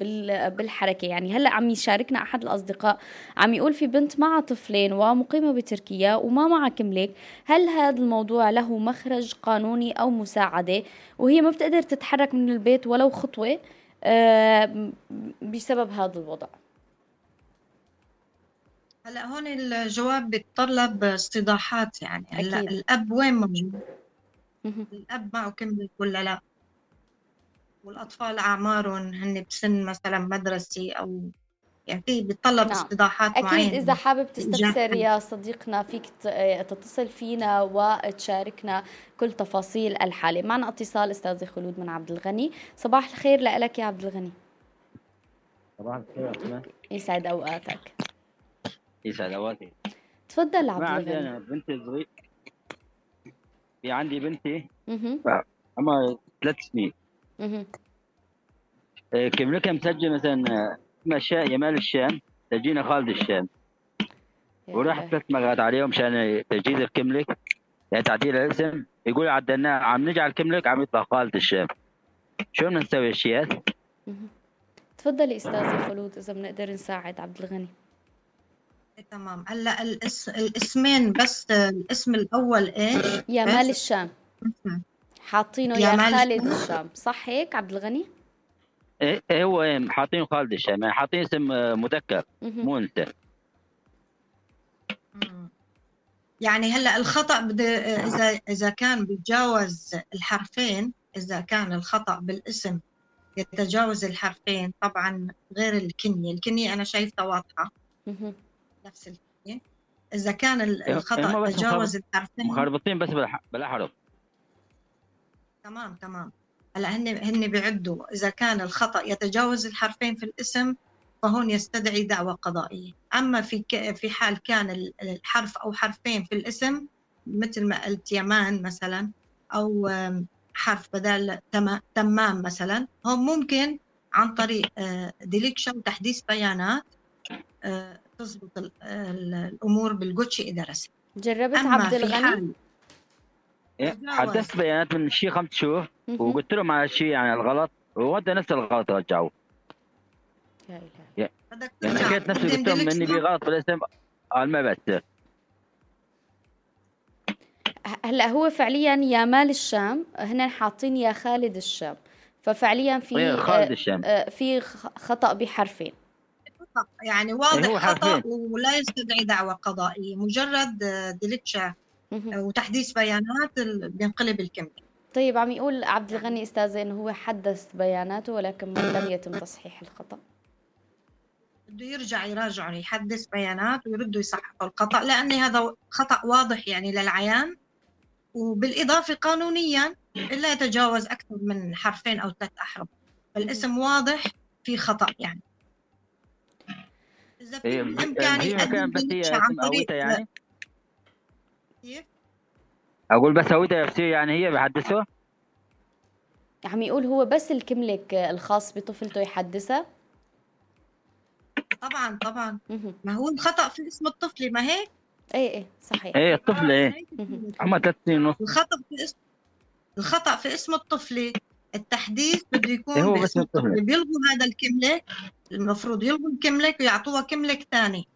بالحركة. يعني هلأ عم يشاركنا أحد الأصدقاء عم يقول في بنت مع طفلين ومقيمة بتركيا وما معها كملك هل هذا الموضوع له مخرج قانوني أو مساعدة؟ وهي ما بتقدر تتحرك من البيت ولو خطوة آه، بسبب هذا الوضع هلا هون الجواب بيتطلب استيضاحات يعني هلا الأب وين موجود؟ الأب معه كمل ولا لا؟ والأطفال أعمارهم هن بسن مثلا مدرسي أو يعني في بيتطلب نعم. استضاحات أكيد معينة. إذا حابب تستفسر يا صديقنا فيك تتصل فينا وتشاركنا كل تفاصيل الحالة. معنا اتصال أستاذ خلود من عبد الغني. صباح الخير لك يا عبد الغني. صباح الخير يسعد أوقاتك. يسعد أوقاتك تفضل عبد الغني. أنا بنتي صغيرة في عندي بنتي عمرها ثلاث سنين. إيه، كملكها مسجل مثلا؟ مشى يمال الشام تجينا خالد الشام. وراح ثلاث مرات عليهم مشان تجهيز الكملك. يعني تعديل الاسم يقول عدلناه عم نجعل كملك عم يطلع خالد الشام. شو بدنا نسوي اشياء تفضلي أستاذ خلود إذا بنقدر نساعد عبد الغني. إيه، تمام. هلا الاس... الاسمين بس الاسم الأول إيش؟ يا مال الشام. حاطينه يا, يا خالد الشام. صح هيك عبد الغني؟ إيه هو حاطين خالد الشام يعني حاطين اسم مذكر مو انثى يعني هلا الخطأ بده إذا إذا كان بيتجاوز الحرفين إذا كان الخطأ بالاسم يتجاوز الحرفين طبعا غير الكنية. الكنية أنا شايفتها واضحة. نفس الكنية. إذا كان الخطأ تجاوز الحرفين. مخربطين بس بالأحرف. تمام تمام. هلا هن هن بيعدوا. إذا كان الخطأ يتجاوز الحرفين في الاسم فهون يستدعي دعوة قضائية. أما في في حال كان الحرف أو حرفين في الاسم مثل ما قلت يمان مثلا أو حرف بدل تمام مثلا هم ممكن عن طريق ديليكشن آه، وتحديث بيانات آه، تضبط الأمور بالجوتشي إذا رسم. جربت عبد الغني؟ حدثت بيانات من شيء خمس شهور وقلت لهم على شيء يعني الغلط وودى نفس الغلط رجعوه يا الهي يعني حكيت نفسي قلت لهم إني بغلط بالاسم قال ما بس هلا هو فعليا يا مال الشام هن حاطين يا خالد الشام. ففعليا في إيه، خالد الشام. آه، في خطأ بحرفين. يعني واضح إيه، خطأ ولا يستدعي دعوة قضائية مجرد ديليتشا وتحديث بيانات بينقلب الكميه طيب عم يقول عبد الغني استاذه إنه هو حدث بياناته ولكن لم يتم تصحيح الخطأ. بده يرجع يراجع يحدث بيانات ويردوا يصححوا الخطأ لأن هذا خطأ واضح يعني للعيان. وبالإضافة قانونيا لا يتجاوز أكثر من حرفين أو ثلاث أحرف. الاسم واضح في خطأ يعني. يقدم عن طريق يعني كيف؟ أقول بس هويتها يفسير يعني هي بحدثه عم يقول هو بس الكملك الخاص بطفلته يحدثها. طبعا طبعا. ما هو الخطأ في اسم الطفل ما هيك إيه إيه صحيح. إيه الطفل إيه؟ عمرها ثلاث سنين ونص. الخطأ في اسم الخطأ في اسم الطفل. التحديث بده يكون إيه هو باسم الطفل. بيلغوا هذا الكملك المفروض يلغوا الكملك ويعطوها كملك ثاني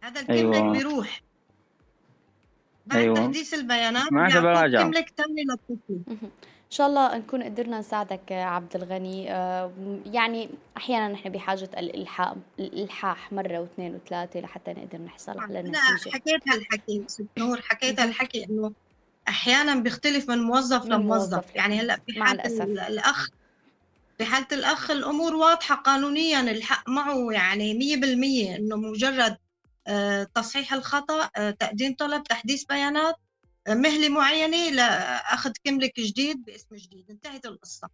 هذا الكملك أيوة. بيروح. بعد أيوة. تحديث البيانات ما كملك ثاني للطفل. إن شاء الله نكون قدرنا نساعدك عبد الغني. آه، يعني أحيانا نحن بحاجة الالحاح الإلحاح مرة واثنين وثلاثة لحتى نقدر نحصل على نتيجه أنا حكيت هالحكي ست نور حكيت هالحكي إنه أحيانا بيختلف من موظف لموظف. يعني هلأ في حاله الاخ في حاله الأخ الأمور واضحة قانونيا الحق معه يعني 100% إنه مجرد تصحيح الخطأ آه، تقديم طلب تحديث بيانات مهلة معينة لأخذ كملك جديد باسم جديد. انتهت القصة.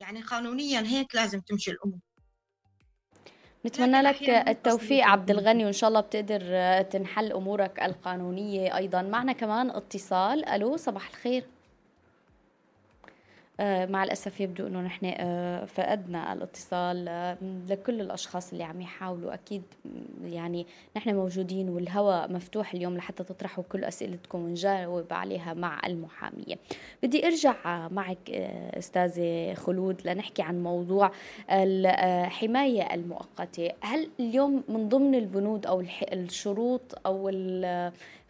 يعني قانونيا هيك لازم تمشي الأمور. نتمنى لك التوفيق عبد الغني وإن شاء الله بتقدر تنحل أمورك القانونية أيضا. معنا كمان اتصال. ألو صباح الخير. آه، مع الأسف يبدو أنه نحن آه، فقدنا الاتصال آه، لكل الأشخاص اللي عم يحاولوا. أكيد يعني نحن موجودين والهواء مفتوح اليوم لحتى تطرحوا كل أسئلتكم ونجاوب عليها مع المحامية. بدي أرجع معك أستاذة خلود لنحكي عن موضوع الحماية المؤقتة. هل اليوم من ضمن البنود أو الشروط أو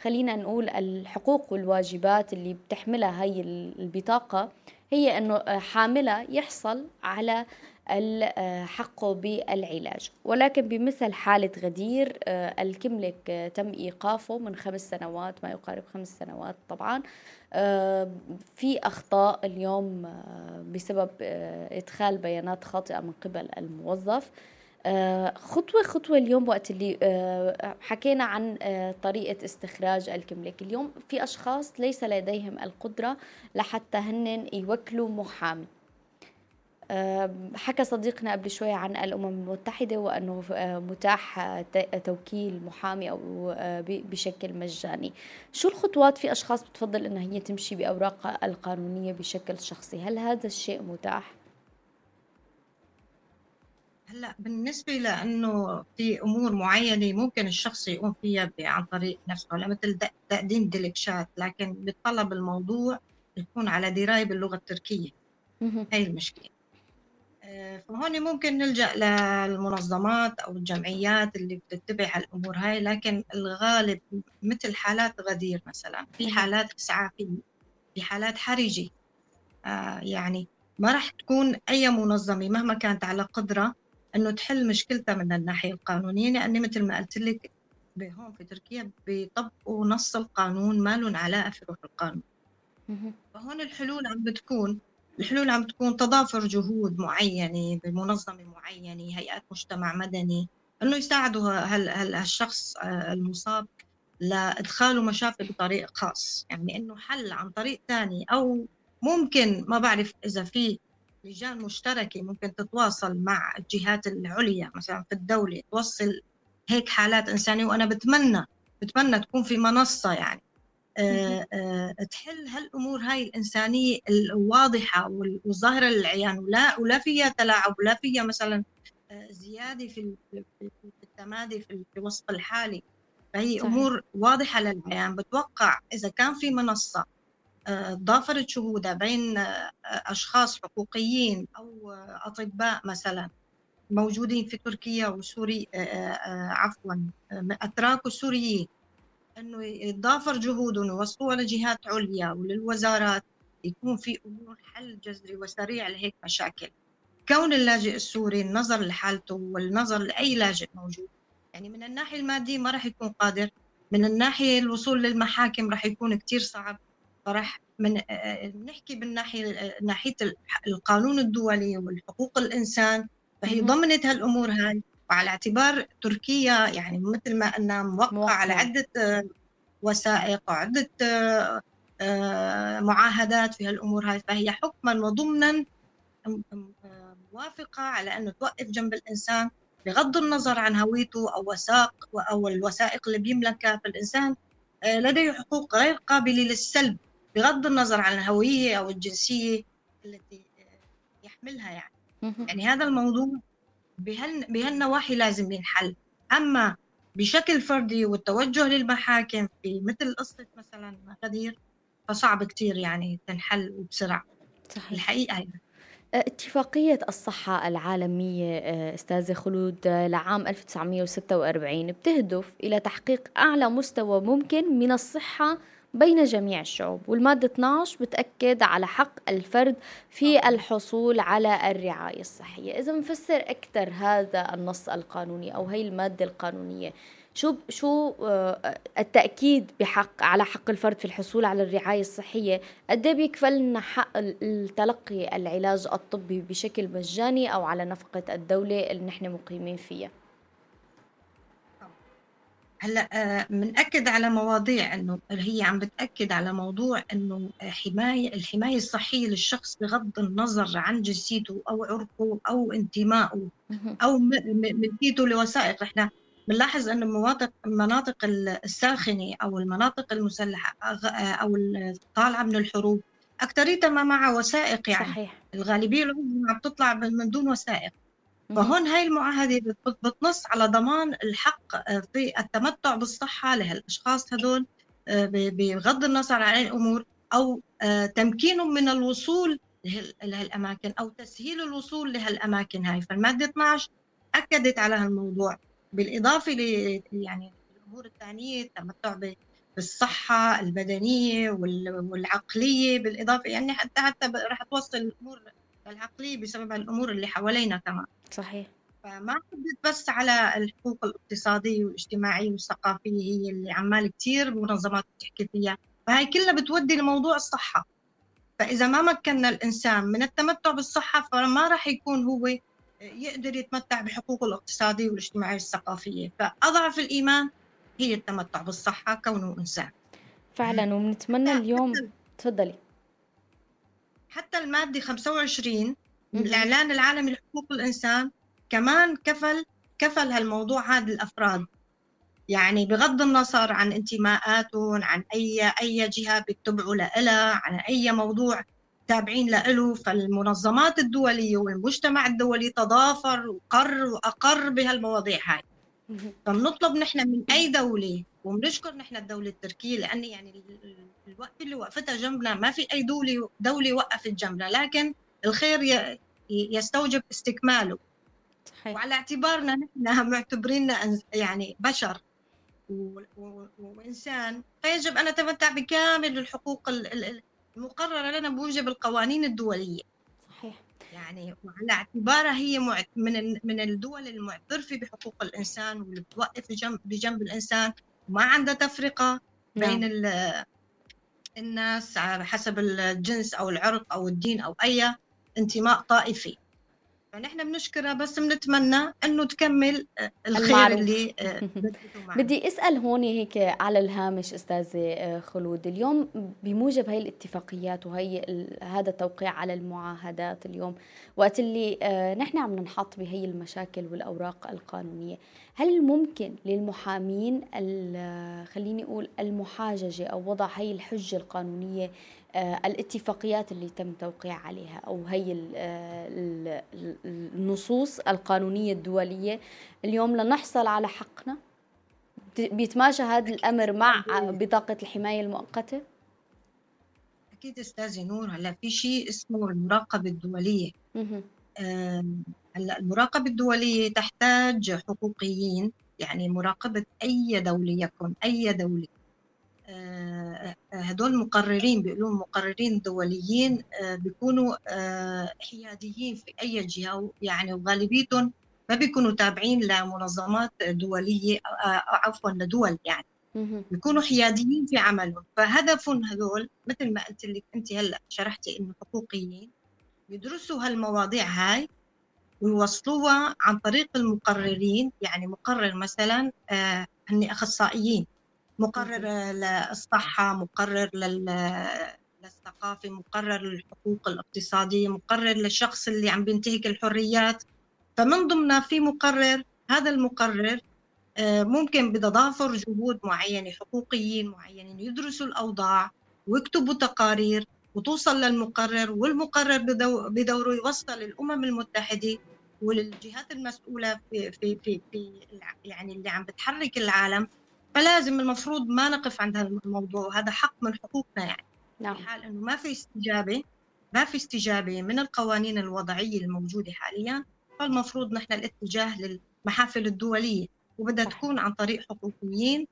خلينا نقول الحقوق والواجبات اللي بتحملها هي البطاقة؟ هي أنه آه، حاملة يحصل على آه، حقه بالعلاج. ولكن بمثل حالة غدير آه، الكملك تم إيقافه من خمس سنوات ما يقارب خمس سنوات طبعا. في أخطاء اليوم بسبب إدخال بيانات خاطئة من قبل الموظف. خطوة خطوة اليوم وقت اللي آه، حكينا عن آه، طريقة استخراج الكملك اليوم في أشخاص ليس لديهم القدرة لحتى هن يوكلوا محامي. حكى صديقنا قبل شوي عن الأمم المتحدة وأنه متاح توكيل محامي أو بشكل مجاني. شو الخطوات في أشخاص بتفضل أنها هي تمشي بأوراقها القانونية بشكل شخصي؟ هل هذا الشيء متاح؟ هلا بالنسبة لأنه في أمور معينة ممكن الشخص يقوم فيها عن طريق نفسه مثل تقديم ديلكشات لكن بيتطلب الموضوع يكون على دراية باللغة التركية. هي المشكلة. آه، فهون ممكن نلجأ للمنظمات أو الجمعيات اللي بتتبع هالأمور هاي لكن الغالب مثل حالات غدير مثلا في حالات إسعافية في حالات حرجة آه يعني ما راح تكون أي منظمة مهما كانت على قدرة إنه تحل مشكلتها من الناحية القانونية. لاني مثل ما قلت لك هون في تركيا بيطبقوا نص القانون ما لهم علاقة في روح القانون. فهون الحلول عم بتكون الحلول عم بتكون تضافر جهود معينة بمنظمة معينة هيئات مجتمع مدني إنه يساعدوا هالشخص آه، المصاب لإدخاله مشافي بطريق خاص. يعني إنه حل عن طريق ثاني أو ممكن ما بعرف إذا في لجان مشتركه ممكن تتواصل مع الجهات العليا مثلا في الدولة توصل هيك حالات إنسانية وأنا بتمنى بتمنى تكون في منصة يعني. أه أه تحل هالأمور هاي الإنسانية الواضحة والظاهره للعيان ولا ولا فيها تلاعب ولا فيها مثلا آه، زيادة في التمادي في الوصف الحالي. فهي صحيح. أمور واضحة للعيان. بتوقع إذا كان في منصة ضافرت شهودها بين أشخاص حقوقيين أو أطباء مثلا موجودين في تركيا وسوري عفوا أتراك وسوريين أنه يتضافر جهودهم ويوصلوها لجهات عليا وللوزارات يكون في أمور حل جذري وسريع لهيك مشاكل. كون اللاجئ السوري النظر لحالته والنظر لأي لاجئ موجود يعني من الناحية المادية ما راح يكون قادر من الناحية الوصول للمحاكم راح يكون كتير صعب. فراح من نحكي بالناحيه ناحية القانون الدولي والحقوق الإنسان فهي ضمنت هالأمور هاي. وعلى اعتبار تركيا يعني مثل ما أنها موقعة على عدة وثائق وعدة معاهدات في هالأمور هاي فهي حكما وضمنا موافقة على أنه توقف جنب الإنسان بغض النظر عن هويته أو وثائق أو الوثائق اللي بيملكها فالإنسان لديه حقوق غير قابلة للسلب. بغض النظر عن الهوية أو الجنسية التي يحملها يعني يعني هذا الموضوع بهال بهالنواحي لازم ينحل أما بشكل فردي والتوجه للمحاكم في مثل قصة مثلا غدير فصعب كتير يعني تنحل وبسرعة صحيح. الحقيقة يعني. اتفاقية الصحة العالمية أستاذة خلود لعام 1946 بتهدف إلى تحقيق أعلى مستوى ممكن من الصحة بين جميع الشعوب والمادة 12 بتأكد على حق الفرد في الحصول على الرعاية الصحية. إذا نفسر أكثر هذا النص القانوني أو هي المادة القانونية شو شو آه، التأكيد بحق على حق الفرد في الحصول على الرعاية الصحية؟ قد إيه بيكفلنا حق التلقي العلاج الطبي بشكل مجاني أو على نفقة الدولة اللي نحن مقيمين فيها؟ هلأ بنأكد آه، على مواضيع إنه هي عم بتأكد على موضوع إنه حماية الحماية الصحية للشخص بغض النظر عن جنسيته أو عرقه أو انتمائه أو ملكيته لوثائق إحنا بنلاحظ إنه مناطق المناطق الساخنة أو المناطق المسلحة أو الطالعة من الحروب اكثريتها ما معها وثائق يعني. صحيح. الغالبية العظمى عم تطلع من دون وثائق. فهون هاي المعاهدة بتنص على ضمان الحق آه، في التمتع بالصحة لهالأشخاص هدول آه، بغض النظر عن الأمور أو آه، تمكينهم من الوصول لهالأماكن أو تسهيل الوصول لهالأماكن هاي. فالمادة 12 أكدت على هالموضوع. بالإضافة ل يعني الأمور الثانية التمتع بالصحة البدنية والعقلية بالإضافة يعني حتى حتى رح توصل الأمور العقلية بسبب الأمور اللي حوالينا كمان صحيح. فما حدد بس على الحقوق الاقتصادية والاجتماعية والثقافية هي اللي عمال كثير منظمات بتحكي فيها. فهي كلها بتودي لموضوع الصحة. فإذا ما مكنا الإنسان من التمتع بالصحة فما راح يكون هو يقدر يتمتع بحقوقه الاقتصادية والاجتماعية والثقافية. فأضعف الإيمان هي التمتع بالصحة كونه إنسان. فعلا وبنتمنى اليوم تفضلي. حتى المادة 25 الإعلان العالمي لحقوق الإنسان كمان كفل كفل هالموضوع هذا الأفراد. يعني بغض النظر عن انتماءاتهم عن أي أي جهة بيتبعوا لها عن أي موضوع تابعين له فالمنظمات الدولية والمجتمع الدولي تضافر وقر وأقر بهالمواضيع هاي. فبنطلب نحن من أي دولة وبنشكر نحن الدولة التركية لأن يعني الوقت اللي وقفتها جنبنا ما في أي دولة دولة وقفت جنبنا لكن الخير يستوجب استكماله. صحيح. وعلى اعتبارنا نحن معتبريننا يعني بشر وإنسان فيجب أن نتمتع بكامل الحقوق المقررة لنا بموجب القوانين الدولية. صحيح. يعني وعلى اعتبارها هي من من الدول المعترفة بحقوق الإنسان واللي بتوقف بجنب بجنب الإنسان. وما عندها تفرقة بين نعم. الناس حسب الجنس أو العرق أو الدين أو أي انتماء طائفي فنحن بنشكرها بس بنتمنى إنه تكمل آه، الخير المعروف. اللي آه، بدي أسأل هون هيك على الهامش أستاذة آه، خلود اليوم بموجب هاي الاتفاقيات وهي هذا التوقيع على المعاهدات اليوم وقت اللي نحن عم ننحط بهي المشاكل والأوراق القانونية هل ممكن للمحامين خليني أقول المحاججة أو وضع هي الحجة القانونية الاتفاقيات اللي تم توقيع عليها أو هي آه، النصوص القانونية الدولية. اليوم لنحصل على حقنا. بيتماشى هذا الأمر مع بطاقة الحماية المؤقتة؟ أكيد أستاذة نور. هلا في شيء اسمه المراقبة الدولية. هلا المراقبة الدولية تحتاج حقوقيين يعني مراقبة أي دولة يكن أي دولة. آه، هدول مقررين بيقولون مقررين دوليين آه، بيكونوا آه، حياديين في أي جهة يعني وغالبيتهم ما بيكونوا تابعين لمنظمات دولية عفوا لدول يعني. بيكونوا حياديين في عملهم. فهدفهم هذول مثل ما قلت لك أنت هلأ شرحتي إنه حقوقيين يدرسوا هالمواضيع هاي ويوصلوها عن طريق المقررين يعني مقرر مثلا هن أخصائيين. مقرر للصحة مقرر للثقافة مقرر للحقوق الاقتصادية مقرر للشخص اللي عم بينتهك الحريات. فمن ضمنها في مقرر هذا المقرر آه، ممكن بتضافر جهود معينة حقوقيين معينين يدرسوا الأوضاع ويكتبوا تقارير وتوصل للمقرر والمقرر بدوره يوصل للأمم المتحدة وللجهات المسؤولة في, في, في, في يعني اللي عم بتحرك العالم. فلازم المفروض ما نقف عند هذا الموضوع هذا حق من حقوقنا يعني. نعم. في حال إنه ما في استجابة ما في استجابة من القوانين الوضعية الموجودة حاليا فالمفروض نحن الاتجاه للمحافل الدولية. وبدها تكون عن طريق حقوقيين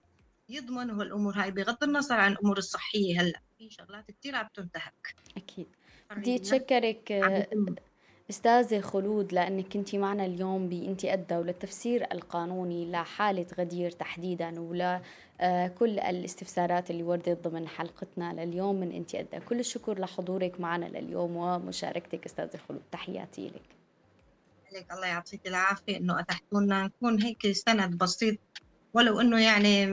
يضمنوا الأمور هاي بغض النظر عن الأمور الصحية هلأ. في شغلات كثير عم تنتهك. أكيد. بدي اتشكرك استاذه خلود لأنك كنتي معنا اليوم بانتي أدى وللتفسير القانوني لحاله غدير تحديدا ولا آه، كل الاستفسارات اللي وردت ضمن حلقتنا لليوم من انتي أدى. كل الشكر لحضورك معنا لليوم ومشاركتك استاذه خلود تحياتي لك. لك الله يعطيك العافية. إنه اتحتونا نكون هيك سند بسيط ولو إنه يعني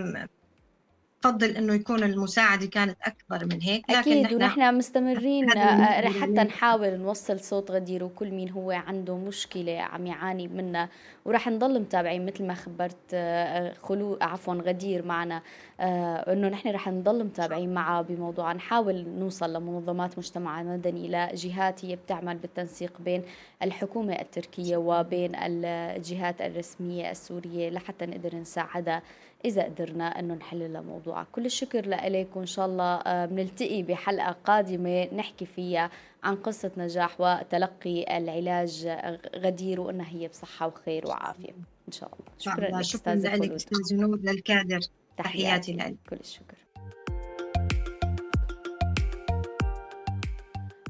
بفضل إنه يكون المساعدة كانت أكبر من هيك لكن أكيد ونحن مستمرين آه، حتى نحاول نوصل صوت غدير وكل مين هو عنده مشكلة عم يعاني منها وراح نضل متابعين مثل ما خبرت آه، خلو عفوا غدير معنا آه، إنه نحن رح نضل متابعين معه بموضوع نحاول نوصل لمنظمات مجتمع مدني لجهات هي بتعمل بالتنسيق بين الحكومة التركية وبين الجهات الرسمية السورية لحتى نقدر نساعدها. إذا قدرنا أنه نحل لها موضوع كل الشكر لك وإن شاء الله آه، بنلتقي بحلقة قادمة نحكي فيها عن قصة نجاح وتلقي العلاج غدير وأنها هي بصحة وخير وعافية. إن شاء الله. شكرا لك شكرا لك أستاذ نور للكادر. تحياتي لك. كل الشكر.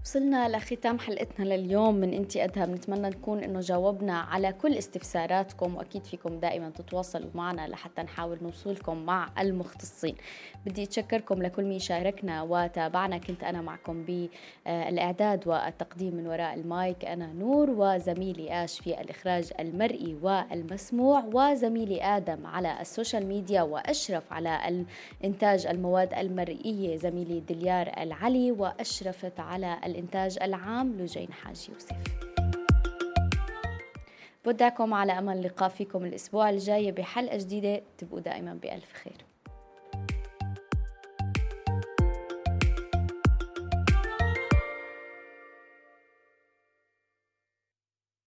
وصلنا لختام حلقتنا لليوم. من انتي ادها بنتمنى نكون إنه جاوبنا على كل استفساراتكم وأكيد فيكم دائما تتواصلوا معنا لحتى نحاول نوصلكم مع المختصين. بدي أتشكركم لكل مين شاركنا وتابعنا. كنت أنا معكم بالإعداد والتقديم من وراء المايك أنا نور وزميلي آش في الإخراج المرئي والمسموع وزميلي آدم على ال social media وأشرف على انتاج المواد المرئية زميلي دليار العلي وأشرفت على الإنتاج العام لجين حاج يوسف. بودعكم على أمل لقاء فيكم الأسبوع الجاي بحلقة جديدة. تبقوا دائما بألف خير.